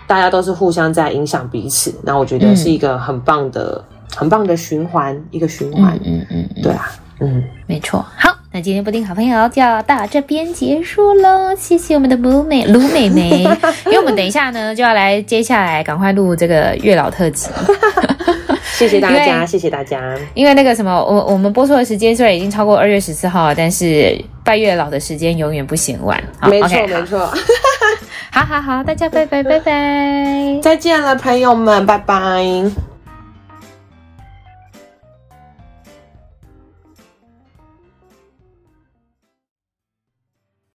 B: 大家都是互相在影响彼此，那我觉得是一个很棒的、嗯、很棒的循环，一个循环，嗯嗯嗯，对啊，嗯，
A: 没错，好。那今天布丁好朋友就要到这边结束喽，谢谢我们的卢美 卢美眉，因为我们等一下呢就要来接下来赶快录这个月老特辑，
B: 谢谢大家，谢谢大家。
A: 因为那个什么，我我们播出的时间虽然已经超过二月十四号，但是拜月老的时间永远不嫌晚。
B: 没错没错，
A: 好好好，大家拜拜拜拜，
B: 再见了朋友们，拜拜。